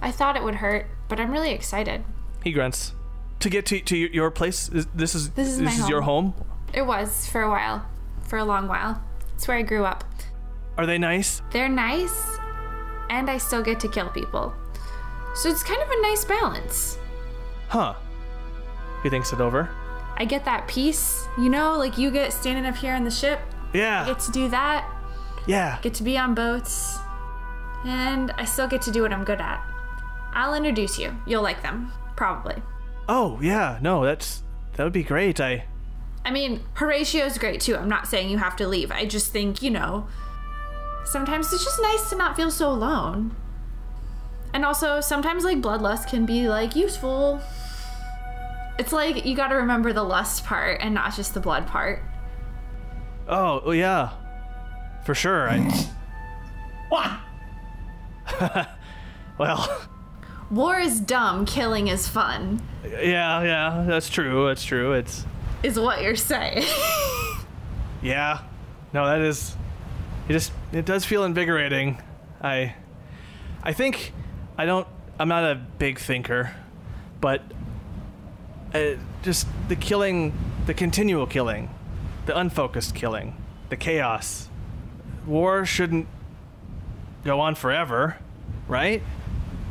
Speaker 6: I thought it would hurt, but I'm really excited.
Speaker 1: He grunts. To get to, to your place, is, this is
Speaker 6: This is my
Speaker 1: your home.
Speaker 6: It was for a while, for a long while. It's where I grew up.
Speaker 1: Are they nice?
Speaker 6: They're nice, and I still get to kill people. So it's kind of a nice balance.
Speaker 1: Huh. He thinks it over.
Speaker 6: I get that peace, you know, like you get standing up here on the ship,
Speaker 1: Yeah.
Speaker 6: get to do that,
Speaker 1: yeah.
Speaker 6: get to be on boats, and I still get to do what I'm good at. I'll introduce you. You'll like them, probably.
Speaker 1: Oh yeah. No, that's that would be great. I.
Speaker 6: I mean, Horatio's great too. I'm not saying you have to leave. I just think, you know, sometimes it's just nice to not feel so alone. And also, sometimes like bloodlust can be like useful. It's like you gotta remember the lust part and not just the blood part.
Speaker 1: Oh oh, yeah. For sure. I.
Speaker 5: What?
Speaker 1: Well.
Speaker 6: War is dumb, killing is fun,
Speaker 1: Yeah. Yeah. That's true. That's true. It's.
Speaker 6: Is what you're saying.
Speaker 1: Yeah. No, that is. It just it does feel invigorating. I I think I don't I'm not a big thinker, but uh, just the killing, the continual killing, the unfocused killing, the chaos. War shouldn't go on forever, right?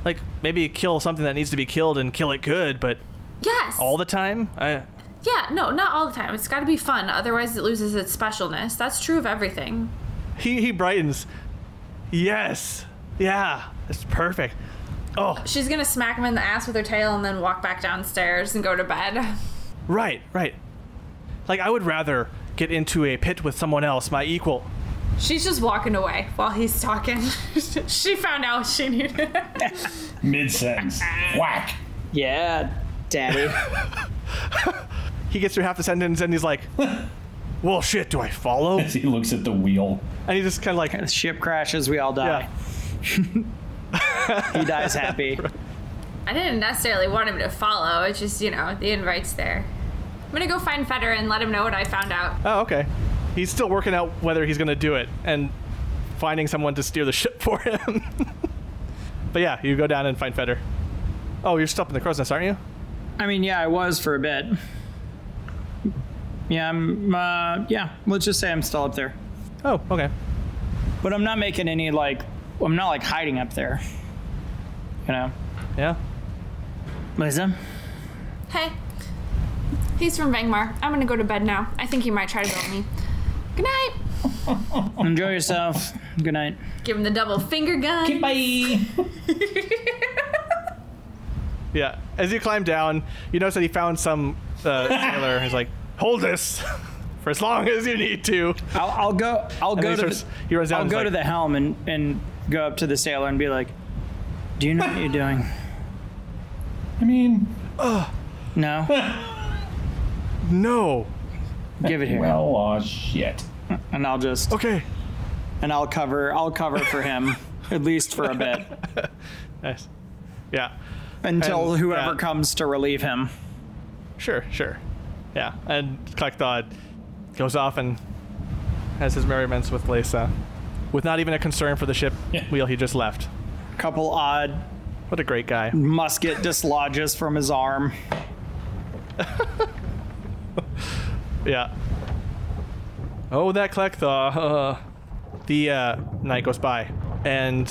Speaker 1: Like maybe kill something that needs to be killed and kill it good, but
Speaker 6: yes.
Speaker 1: all the time? I
Speaker 6: yeah, no, not all the time. It's gotta be fun, otherwise it loses its specialness. That's true of everything.
Speaker 1: he he brightens. Yes. Yeah. It's perfect. Oh,
Speaker 6: She's gonna smack him in the ass with her tail and then walk back downstairs and go to bed.
Speaker 1: Right, right. Like I would rather get into a pit with someone else, my equal.
Speaker 6: She's just walking away while he's talking. she found out she needed.
Speaker 5: Mid sentence. Whack.
Speaker 4: Yeah, daddy.
Speaker 1: He gets through half the sentence and he's like, "Well, shit, do I follow?"
Speaker 5: As he looks at the wheel.
Speaker 1: And he just kind of like,
Speaker 4: the ship crashes, we all die.
Speaker 1: yeah,
Speaker 4: He dies happy.
Speaker 6: I didn't necessarily want him to follow. It's just you know the invite's there. I'm gonna go find Feder and let him know what I found out.
Speaker 1: oh, okay. He's still working out whether he's gonna do it and finding someone to steer the ship for him. but yeah, you go down and find Feder. Oh, you're still up in the crow's nest, aren't you?
Speaker 4: I mean, yeah, I was for a bit. Yeah, I'm. Uh, yeah, let's just say I'm still up there,
Speaker 1: Oh, okay.
Speaker 4: but I'm not making any like. I'm not like hiding up there. You know,
Speaker 1: Yeah.
Speaker 4: Lisa.
Speaker 6: Hey, he's from Vangmar. I'm gonna go to bed now. I think he might try to go me. Good night.
Speaker 4: Enjoy yourself. Good night.
Speaker 6: Give him the double finger gun.
Speaker 5: Bye.
Speaker 1: Yeah. As you climb down, you notice that he found some uh, sailor. He's like, "Hold this for as long as you need to."
Speaker 4: I'll, I'll go. I'll
Speaker 1: And
Speaker 4: go
Speaker 1: then
Speaker 4: to.
Speaker 1: starts-
Speaker 4: the,
Speaker 1: he runs down
Speaker 4: I'll go
Speaker 1: is
Speaker 4: to the helm and and go up to the sailor and be like, "Do you know what you're doing?"
Speaker 5: I mean,
Speaker 4: No.
Speaker 1: No.
Speaker 4: Give it here.
Speaker 5: well, aw, shit.
Speaker 4: and I'll just
Speaker 1: Okay.
Speaker 4: and I'll cover. I'll cover for him at least for a bit
Speaker 1: Nice. Yeah.
Speaker 4: until
Speaker 1: And,
Speaker 4: whoever
Speaker 1: yeah.
Speaker 4: comes to relieve him.
Speaker 1: Sure. Sure. Yeah. And Klekthaw goes off and has his merriments with Lisa, with not even a concern for the ship
Speaker 5: Yeah.
Speaker 1: wheel he just left.
Speaker 4: Couple odd
Speaker 1: What a great guy.
Speaker 4: musket dislodges from his arm.
Speaker 1: Yeah. Oh, that Klekthaw. Uh, the uh, night goes by, and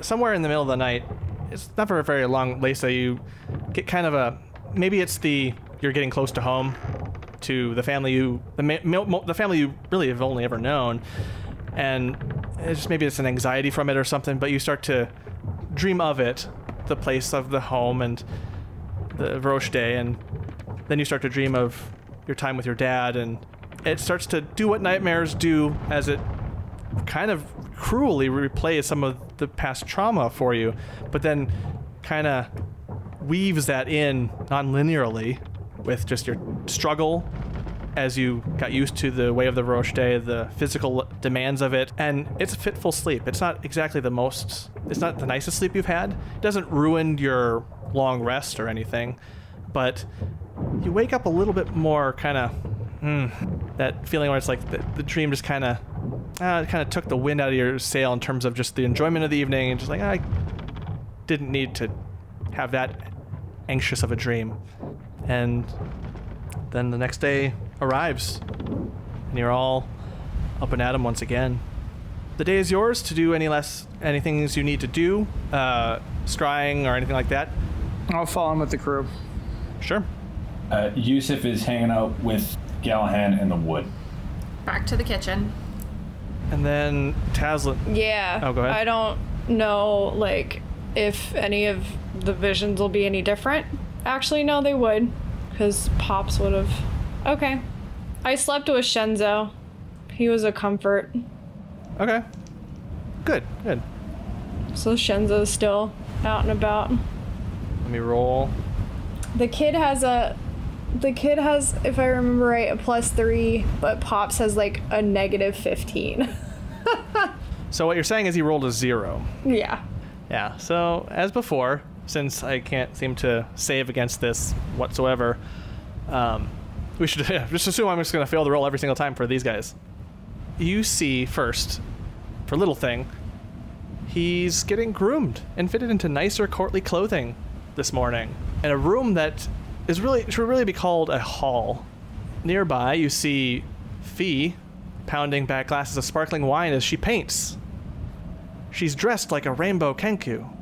Speaker 1: somewhere in the middle of the night, it's not never very long. Lisa, you get kind of a maybe it's the you're getting close to home, to the family you the the family you really have only ever known, and it's just maybe it's an anxiety from it or something. But you start to dream of it, the place of the home and the Roche Day, and then you start to dream of your time with your dad, and it starts to do what nightmares do as it kind of cruelly replays some of the past trauma for you, but then kind of weaves that in non-linearly with just your struggle as you got used to the way of the Roche Day, the physical demands of it, and it's a fitful sleep. It's not exactly the most, it's not the nicest sleep you've had. It doesn't ruin your long rest or anything, but you wake up a little bit more kind of, mm, that feeling where it's like the, the dream just kind of, uh, kind of took the wind out of your sail in terms of just the enjoyment of the evening and just like, I didn't need to have that anxious of a dream. And then the next day arrives, and you're all up and at 'em once again. The day is yours to do any less anything you need to do, uh, scrying or anything like that.
Speaker 4: I'll fall in with the crew.
Speaker 1: Sure.
Speaker 5: Uh, Yusuf is hanging out with Gallahan in the wood.
Speaker 6: Back to the kitchen.
Speaker 1: And then Taslin.
Speaker 3: Yeah.
Speaker 1: Oh, go ahead.
Speaker 3: I don't know, like, if any of the visions will be any different. Actually, no, they would. Because Pops would have. Okay. I slept with Shenzo. He was a comfort.
Speaker 1: Okay. Good. Good.
Speaker 3: So Shenzo's still out and about.
Speaker 1: Let me roll.
Speaker 3: The kid has a. The kid has, if I remember right, a plus three, but Pops has like a negative 15.
Speaker 1: So what you're saying is he rolled a zero.
Speaker 3: yeah.
Speaker 1: Yeah. So as before, since I can't seem to save against this whatsoever, um, we should just assume I'm just going to fail the roll every single time for these guys. You see first, for little thing, he's getting groomed and fitted into nicer courtly clothing this morning in a room that is really should really be called a hall. Nearby, you see Fee pounding back glasses of sparkling wine as she paints. She's dressed like a rainbow kenku.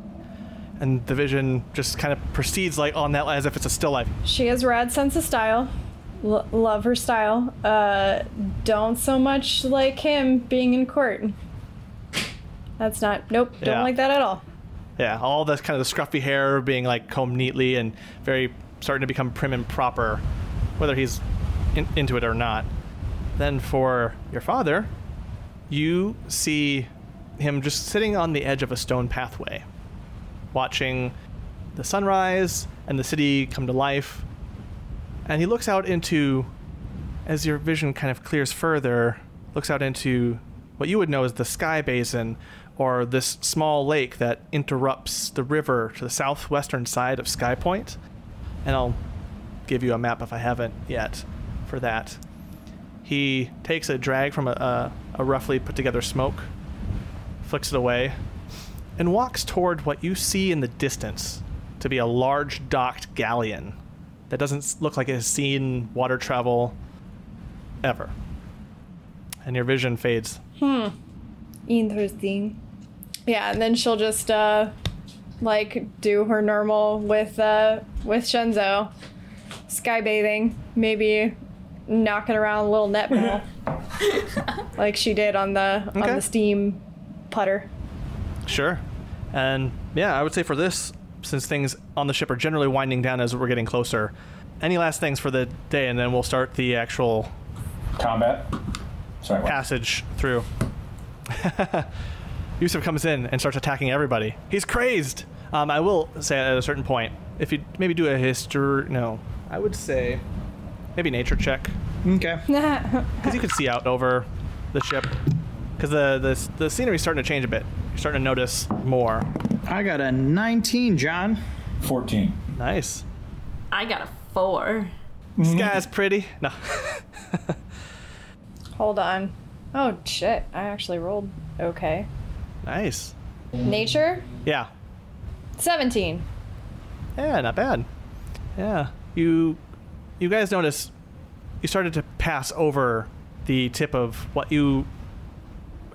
Speaker 1: And the vision just kind of proceeds like on that as if it's a still life.
Speaker 3: She has rad sense of style. L- love her style. Uh, don't so much like him being in court. That's not. Nope. Don't
Speaker 1: Yeah.
Speaker 3: like that at all.
Speaker 1: Yeah, all this kind of the scruffy hair being like combed neatly and very starting to become prim and proper, whether he's in, into it or not. Then for your father, you see him just sitting on the edge of a stone pathway, watching the sunrise and the city come to life. And he looks out into, as your vision kind of clears further, looks out into what you would know as the sky basin or this small lake that interrupts the river to the southwestern side of Sky Point. And I'll give you a map if I haven't yet for that. He takes a drag from a, a, a roughly put together smoke, flicks it away, and walks toward what you see in the distance to be a large docked galleon that doesn't look like it has seen water travel ever. And your vision fades. Hmm.
Speaker 3: Interesting. Yeah, and then she'll just uh, like do her normal with uh with Shenzo, sky bathing, maybe knocking around a little netball, like she did on the on the steam putter.
Speaker 1: Sure. And yeah, I would say for this, since things on the ship are generally winding down as we're getting closer, any last things for the day, and then we'll start the actual
Speaker 5: Combat. Sorry. What?
Speaker 1: passage through. Yusuf comes in and starts attacking everybody. He's crazed. Um, I will say at a certain point, if you maybe do a history, no, I would say maybe nature check
Speaker 4: Okay.
Speaker 1: because you can see out over the ship because the, the the scenery's starting to change a bit. You're starting to notice more.
Speaker 4: I got a 19, John.
Speaker 5: Fourteen.
Speaker 1: Nice.
Speaker 6: I got a four.
Speaker 1: This mm-hmm. guy's pretty. No.
Speaker 3: Hold on. Oh shit! I actually rolled okay.
Speaker 1: nice.
Speaker 3: Nature
Speaker 1: Yeah.
Speaker 3: seventeen.
Speaker 1: Yeah, not bad. Yeah. You you guys notice you started to pass over the tip of what you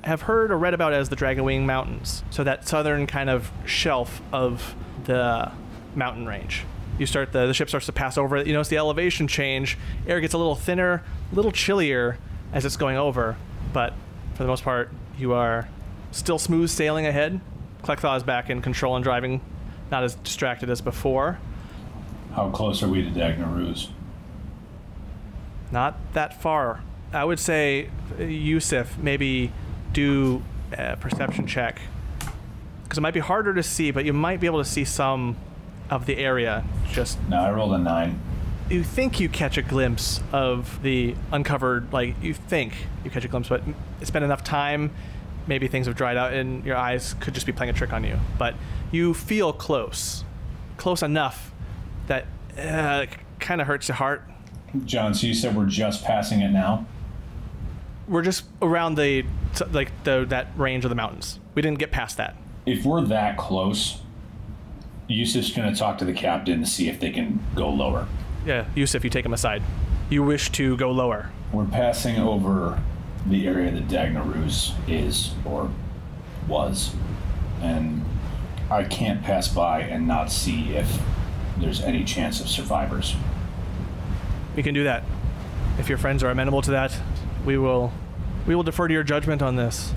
Speaker 1: have heard or read about as the Dragonwing Mountains. So that southern kind of shelf of the mountain range. You start the the ship starts to pass over it. You notice the elevation change. Air gets a little thinner, a little chillier as it's going over, but for the most part, you are still smooth sailing ahead. Klekthaw is back in control and driving, not as distracted as before.
Speaker 5: How close are we to Dagnarus?
Speaker 1: Not that far. I would say, uh, Yusuf, maybe do a perception check. Because it might be harder to see, but you might be able to see some of the area. Just,
Speaker 5: No, I rolled a nine.
Speaker 1: you think you catch a glimpse of the uncovered like you think you catch a glimpse but it's been enough time maybe things have dried out and your eyes could just be playing a trick on you but you feel close close enough that uh, kind of hurts your heart
Speaker 5: John, so you said we're just passing it now?
Speaker 1: We're just around the like the that range of the mountains. We didn't get past that.
Speaker 5: If we're that close, Yusuf's gonna talk to the captain to see if they can go lower.
Speaker 1: yeah yusuf you take him aside. You wish to go lower.
Speaker 5: We're passing over the area that Dagnarus is or was, and I can't pass by and not see if there's any chance of survivors.
Speaker 1: we can do that. If your friends are amenable to that we will we will defer to your judgment on this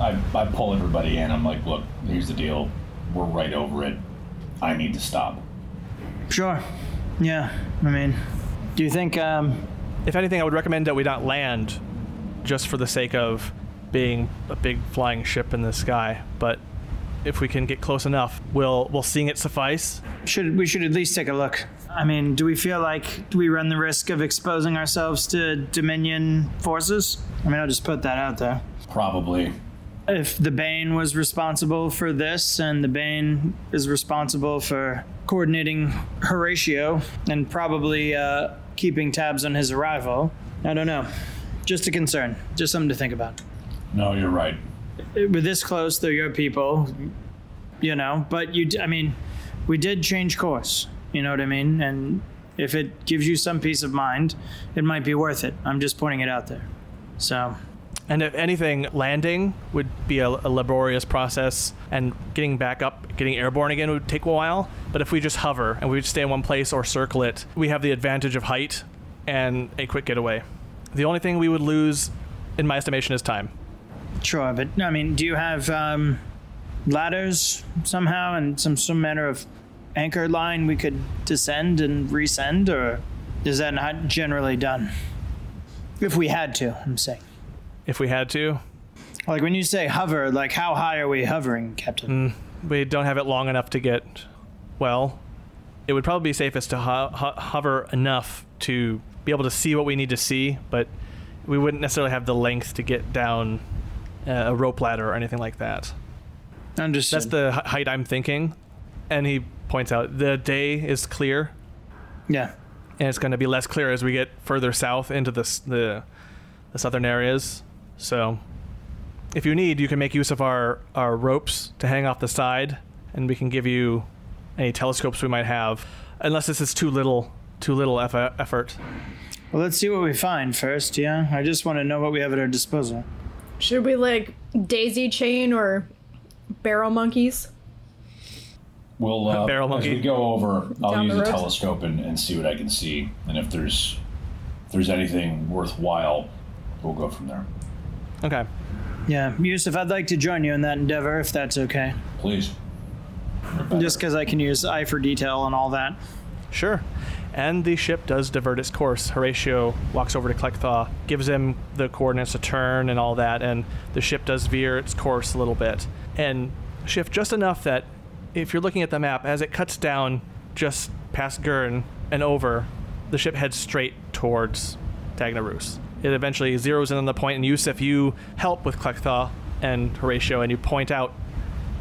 Speaker 5: I, I pull everybody in. I'm like, look, here's the deal. We're right over it. I need to stop.
Speaker 4: Sure. Yeah. I mean, do you think um,
Speaker 1: If anything, I would recommend that we not land just for the sake of being a big flying ship in the sky. But if we can get close enough, we'll we'll seeing it suffice?
Speaker 4: should we should at least take a look? I mean, do we feel like do we run the risk of exposing ourselves to Dominion forces? I mean, I'll just put that out there.
Speaker 5: Probably.
Speaker 4: If the Bane was responsible for this, and the Bane is responsible for coordinating Horatio and probably uh, keeping tabs on his arrival, I don't know. Just a concern. Just something to think about.
Speaker 5: No, you're right.
Speaker 4: We're this close, they're your people, you know. But you, d- I mean, we did change course. You know what I mean? And if it gives you some peace of mind, it might be worth it. I'm just pointing it out there. So,
Speaker 1: And if anything, landing would be a, a laborious process, and getting back up, getting airborne again would take a while. But if we just hover and we stay in one place or circle it, we have the advantage of height and a quick getaway. The only thing we would lose, in my estimation, is time.
Speaker 4: sure. But I mean, do you have um, ladders somehow and some some manner of anchor line we could descend and resend, or is that not generally done? If we had to, I'm saying.
Speaker 1: If we had to,
Speaker 4: Like when you say hover, like how high are we hovering, Captain?
Speaker 1: we don't have it long enough to get well it would probably be safest to ho- ho- hover enough to be able to see what we need to see but we wouldn't necessarily have the length to get down uh, a rope ladder or anything like that
Speaker 4: Understood.
Speaker 1: that's the h- height i'm thinking and he points out the day is clear
Speaker 4: yeah.
Speaker 1: and it's going to be less clear as we get further south into the, the the southern areas. So, if you need, you can make use of our our ropes to hang off the side, and we can give you any telescopes we might have. Unless this is too little too little eff- effort.
Speaker 4: Well, let's see what we find first, yeah? I just want to know what we have at our disposal.
Speaker 3: Should we like daisy chain or barrel monkeys?
Speaker 5: We'll uh,
Speaker 1: Barrel
Speaker 5: as we go over. I'll
Speaker 3: Down
Speaker 5: use
Speaker 3: the
Speaker 5: a
Speaker 3: road?
Speaker 5: telescope and, and see what I can see, and if there's if there's anything worthwhile, we'll go from there.
Speaker 1: Okay.
Speaker 4: Yeah, Yusuf, I'd like to join you in that endeavor if that's okay.
Speaker 5: Please.
Speaker 4: Just because I can use eye for detail and all that.
Speaker 1: Sure. And the ship does divert its course. Horatio walks over to Klekthaw, gives him the coordinates to turn and all that, and the ship does veer its course a little bit and shift just enough that if you're looking at the map, as it cuts down just past Gurn and over, the ship heads straight towards Dagnarus. It eventually zeroes in on the point, and Yusuf, you help with Klekthaw and Horatio, and you point out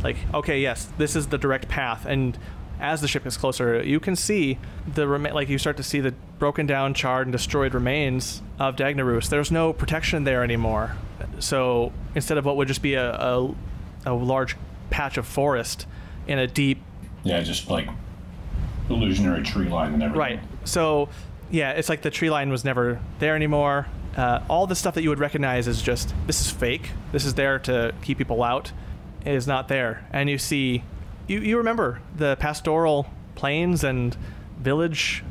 Speaker 1: like okay yes this is the direct path and as the ship gets closer you can see the rema- like you start to see the broken down charred and destroyed remains of Dagnarus there's no protection there anymore so instead of what would just be a, a, a large patch of forest in a deep
Speaker 5: Yeah, just like illusionary tree line and everything.
Speaker 1: Right. So, yeah, it's like the tree line was never there anymore. Uh, all the stuff that you would recognize is just this is fake. This is there to keep people out. It is not there. And you see, you you remember the pastoral plains and village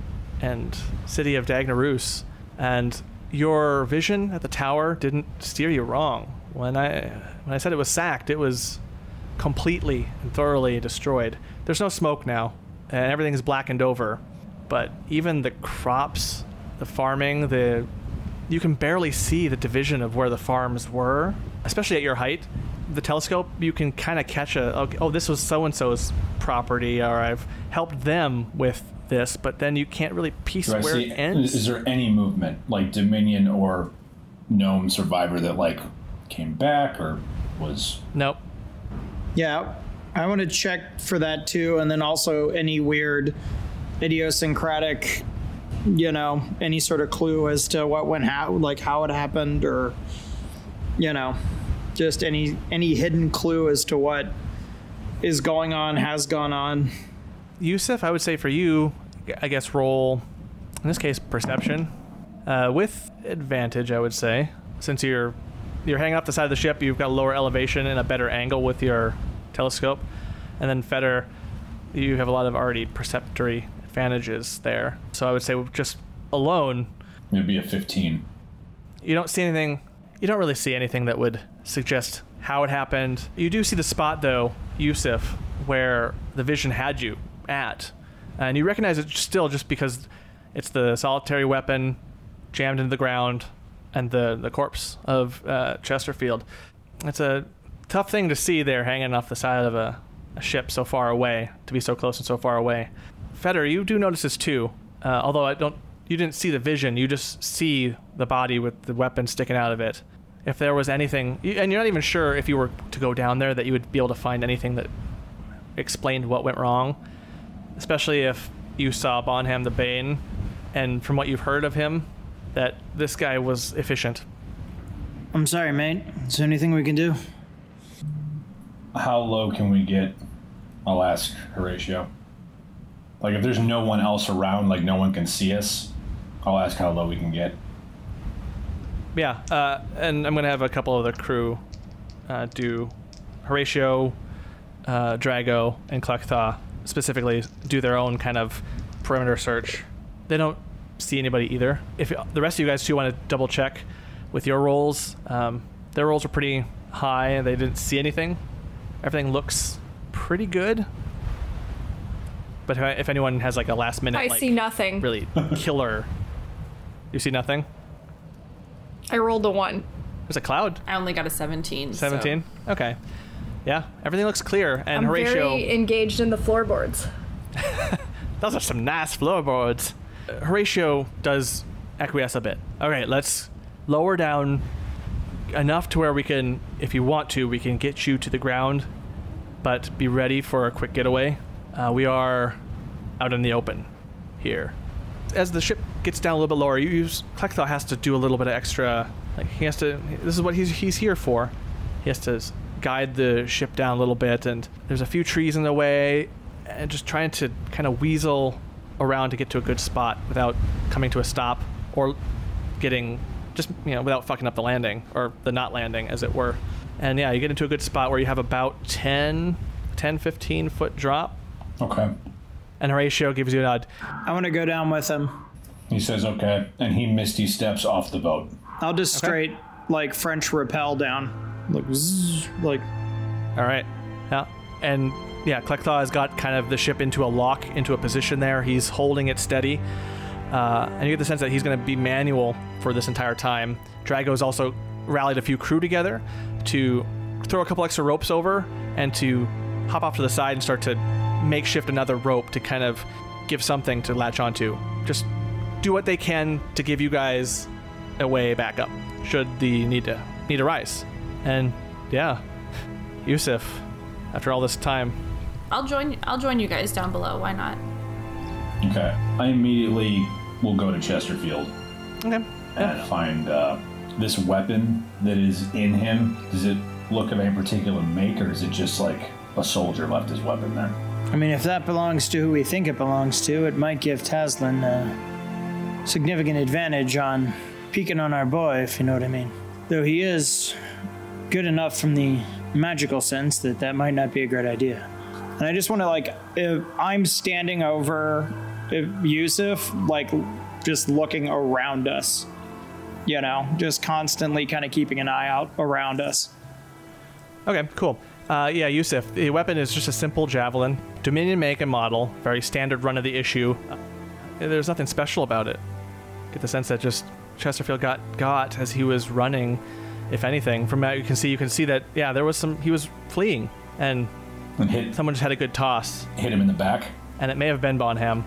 Speaker 1: and city of Dagnarus, and your vision at the tower didn't steer you wrong. When I when I said it was sacked, it was completely and thoroughly destroyed. There's no smoke now, and everything's blackened over. But even the crops, the farming, the you can barely see the division of where the farms were, especially at your height. The telescope, you can kind of catch a okay, oh, this was so and so's property, or I've helped them with this, but then you can't really piece where
Speaker 5: see?
Speaker 1: it ends.
Speaker 5: Is there any movement, like Dominion or Gnome Survivor, that like came back or was?
Speaker 1: nope.
Speaker 4: Yeah, I want to check for that too, and then also any weird idiosyncratic, you know, any sort of clue as to what went how, like how it happened, or you know, just any any hidden clue as to what is going on, has gone on.
Speaker 1: Yusuf, I would say for you, I guess roll, in this case, perception, uh, with advantage. I would say, since you're you're hanging off the side of the ship, you've got a lower elevation and a better angle with your telescope, and then Feder, you have a lot of already perceptory advantages there. So I would say just alone,
Speaker 5: It'd be a fifteen.
Speaker 1: you don't see anything. You don't really see anything that would suggest how it happened. You do see the spot though, Yusuf, where the vision had you at, and you recognize it still just because it's the solitary weapon jammed into the ground and the the corpse of uh, Chesterfield. It's a tough thing to see there hanging off the side of a, a ship so far away, to be so close and so far away. Feder, you do notice this too, uh, although I don't. You didn't see the vision. You just see the body with the weapon sticking out of it. If there was anything, and you're not even sure if you were to go down there that you would be able to find anything that explained what went wrong. Especially if you saw Bonham the Bane, and from what you've heard of him, that this guy was efficient.
Speaker 4: I'm sorry, mate. Is there anything we can do?
Speaker 5: How low can we get? I'll ask Horatio. Like if there's no one else around, like no one can see us, I'll ask how low we can get.
Speaker 1: Yeah, uh, and I'm gonna have a couple of the crew uh, do Horatio, uh, Drago, and Klekthaw specifically do their own kind of perimeter search. They don't see anybody either. If the rest of you guys too want to double check with your rolls, um, their rolls are pretty high and they didn't see anything. Everything looks pretty good. But if- if anyone has like a last minute,
Speaker 3: I
Speaker 1: like,
Speaker 3: see nothing.
Speaker 1: really killer, you see nothing.
Speaker 3: I rolled a one.
Speaker 1: There's a cloud.
Speaker 6: I only got a 17. so-
Speaker 1: 17 okay yeah everything looks clear and
Speaker 3: I'm
Speaker 1: horatio
Speaker 3: very engaged in the floorboards.
Speaker 1: those are some nice floorboards horatio does acquiesce a bit okay let's lower down enough to where we can if you want to we can get you to the ground but be ready for a quick getaway uh, we are out in the open here as the ship gets down a little bit lower, you use has to do a little bit of extra. Like he has to. This is what he's he's here for. He has to guide the ship down a little bit, and there's a few trees in the way, and just trying to kind of weasel around to get to a good spot without coming to a stop or getting just you know without fucking up the landing or the not landing as it were. And yeah, you get into a good spot where you have about 10, 10 15 foot drop,
Speaker 5: Okay.
Speaker 1: and Horatio gives you a nod.
Speaker 4: I want to go down with him.
Speaker 5: He says okay, and he misty steps off the boat.
Speaker 4: I'll just straight like French rappel down, like zzz, like
Speaker 1: All right. Yeah. And yeah, Klekthaw has got kind of the ship into a lock, into a position there. He's holding it steady. Uh, and you get the sense that he's going to be manual for this entire time. Drago's also rallied a few crew together to throw a couple extra ropes over and to hop off to the side and start to makeshift another rope to kind of give something to latch onto. Just do what they can to give you guys a way back up should the need to need arise. And yeah, Yusuf, after all this time,
Speaker 6: I'll join. I'll join you guys down below. Why not?
Speaker 5: Okay. I immediately will go to Chesterfield
Speaker 1: okay,
Speaker 5: and find uh, this weapon that is in him. Does it look of any particular make, or is it just like a soldier left his weapon there?
Speaker 4: I mean, if that belongs to who we think it belongs to, it might give Taslin a significant advantage on peeking on our boy, if you know what I mean. Though he is good enough from the magical sense that that might not be a great idea. And I just want to, like, if I'm standing over Yusuf, like, just looking around us, you know, just constantly kind of keeping an eye out around us.
Speaker 1: okay, cool. Uh, yeah, Yusuf, the weapon is just a simple javelin, Dominion make and model, very standard run of the issue. Uh, there's nothing special about it. Get the sense that just Chesterfield got got as he was running. If anything, from that you can see, you can see that yeah, there was some. He was fleeing, and
Speaker 5: And hit
Speaker 1: someone just had a good toss,
Speaker 5: hit him in the back.
Speaker 1: and it may have been Bonham.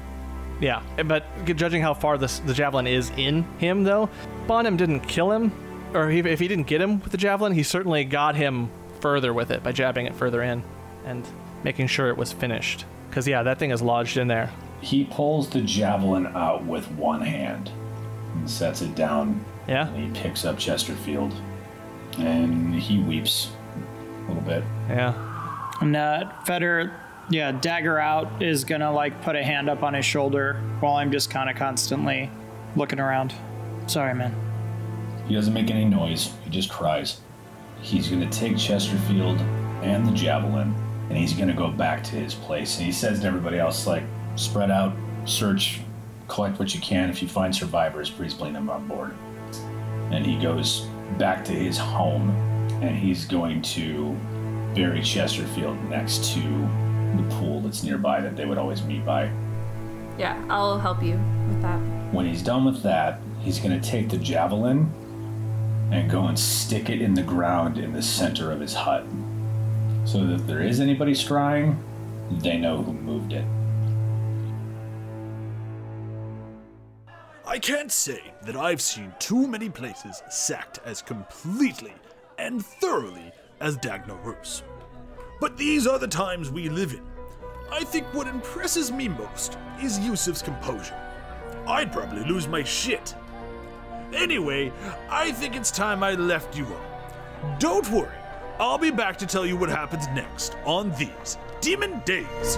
Speaker 1: Yeah, but judging how far this, the javelin is in him, though, Bonham didn't kill him, or he, if he didn't get him with the javelin, he certainly got him further with it by jabbing it further in and making sure it was finished. Because yeah, that thing is lodged in there.
Speaker 5: He pulls the javelin out with one hand and sets it down.
Speaker 1: Yeah,
Speaker 5: And he picks up Chesterfield and he weeps a little bit.
Speaker 1: yeah.
Speaker 4: And uh, Feder, yeah, dagger out is gonna like put a hand up on his shoulder while I'm just kind of constantly looking around. Sorry, man.
Speaker 5: He doesn't make any noise, he just cries. He's to take Chesterfield and the javelin and he's to go back to his place. And he says to everybody else, like, spread out, search, collect what you can. If you find survivors, please bring them on board. And he goes back to his home and he's going to bury Chesterfield next to the pool that's nearby that they would always meet by.
Speaker 6: Yeah, I'll help you with that.
Speaker 5: When he's done with that, he's going to take the javelin and go and stick it in the ground in the center of his hut. So that if there is anybody scrying, they know who moved it.
Speaker 2: I can't say that I've seen too many places sacked as completely and thoroughly as Dagnarus. But these are the times we live in. I think what impresses me most is Yusuf's composure. I'd probably lose my shit. Anyway, I think it's time I left you all. Don't worry, I'll be back to tell you what happens next on these Demon Days.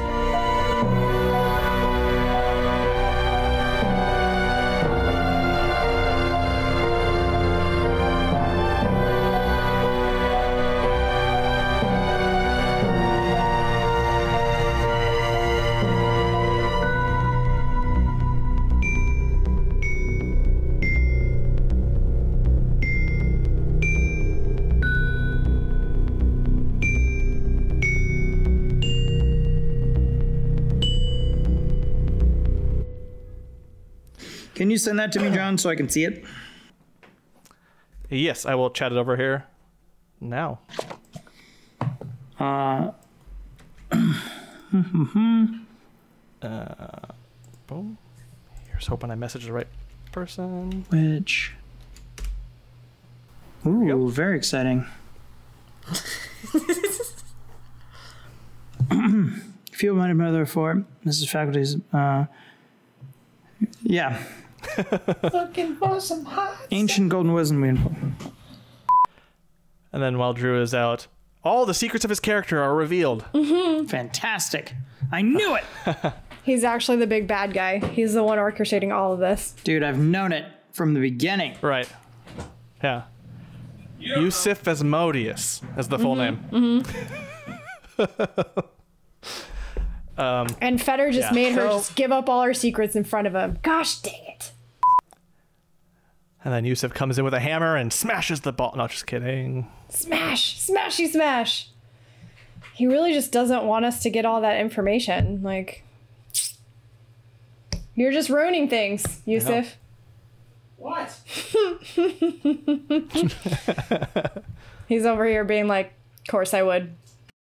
Speaker 4: Can you send that to me, John, so I can see it?
Speaker 1: Yes, I will chat it over here now.
Speaker 4: Uh,
Speaker 1: Uh, boom. Here's hoping I message the right person.
Speaker 4: which? Ooh, very exciting. Field minded mother for this is faculty's. Uh, yeah. Looking for some hot. Ancient golden wisdom. we-
Speaker 1: And then while Drew is out, all the secrets of his character are revealed. Mm-hmm.
Speaker 4: Fantastic. I knew it.
Speaker 3: He's actually the big bad guy. He's the one orchestrating all of this.
Speaker 4: Dude, I've known it from the beginning.
Speaker 1: Right. Yeah. Yusuf Asmodeus is the full mm-hmm. name. Mm-hmm.
Speaker 3: Um, and Feder just
Speaker 1: Yeah.
Speaker 3: made her
Speaker 1: So-
Speaker 3: just give up all her secrets in front of him. Gosh dang it.
Speaker 1: And then Yusuf comes in with a hammer and smashes the ball. Not just kidding.
Speaker 3: Smash! Smashy smash! He really just doesn't want us to get all that information. Like, you're just ruining things, Yusuf.
Speaker 4: What?
Speaker 3: He's over here being like, of course I would.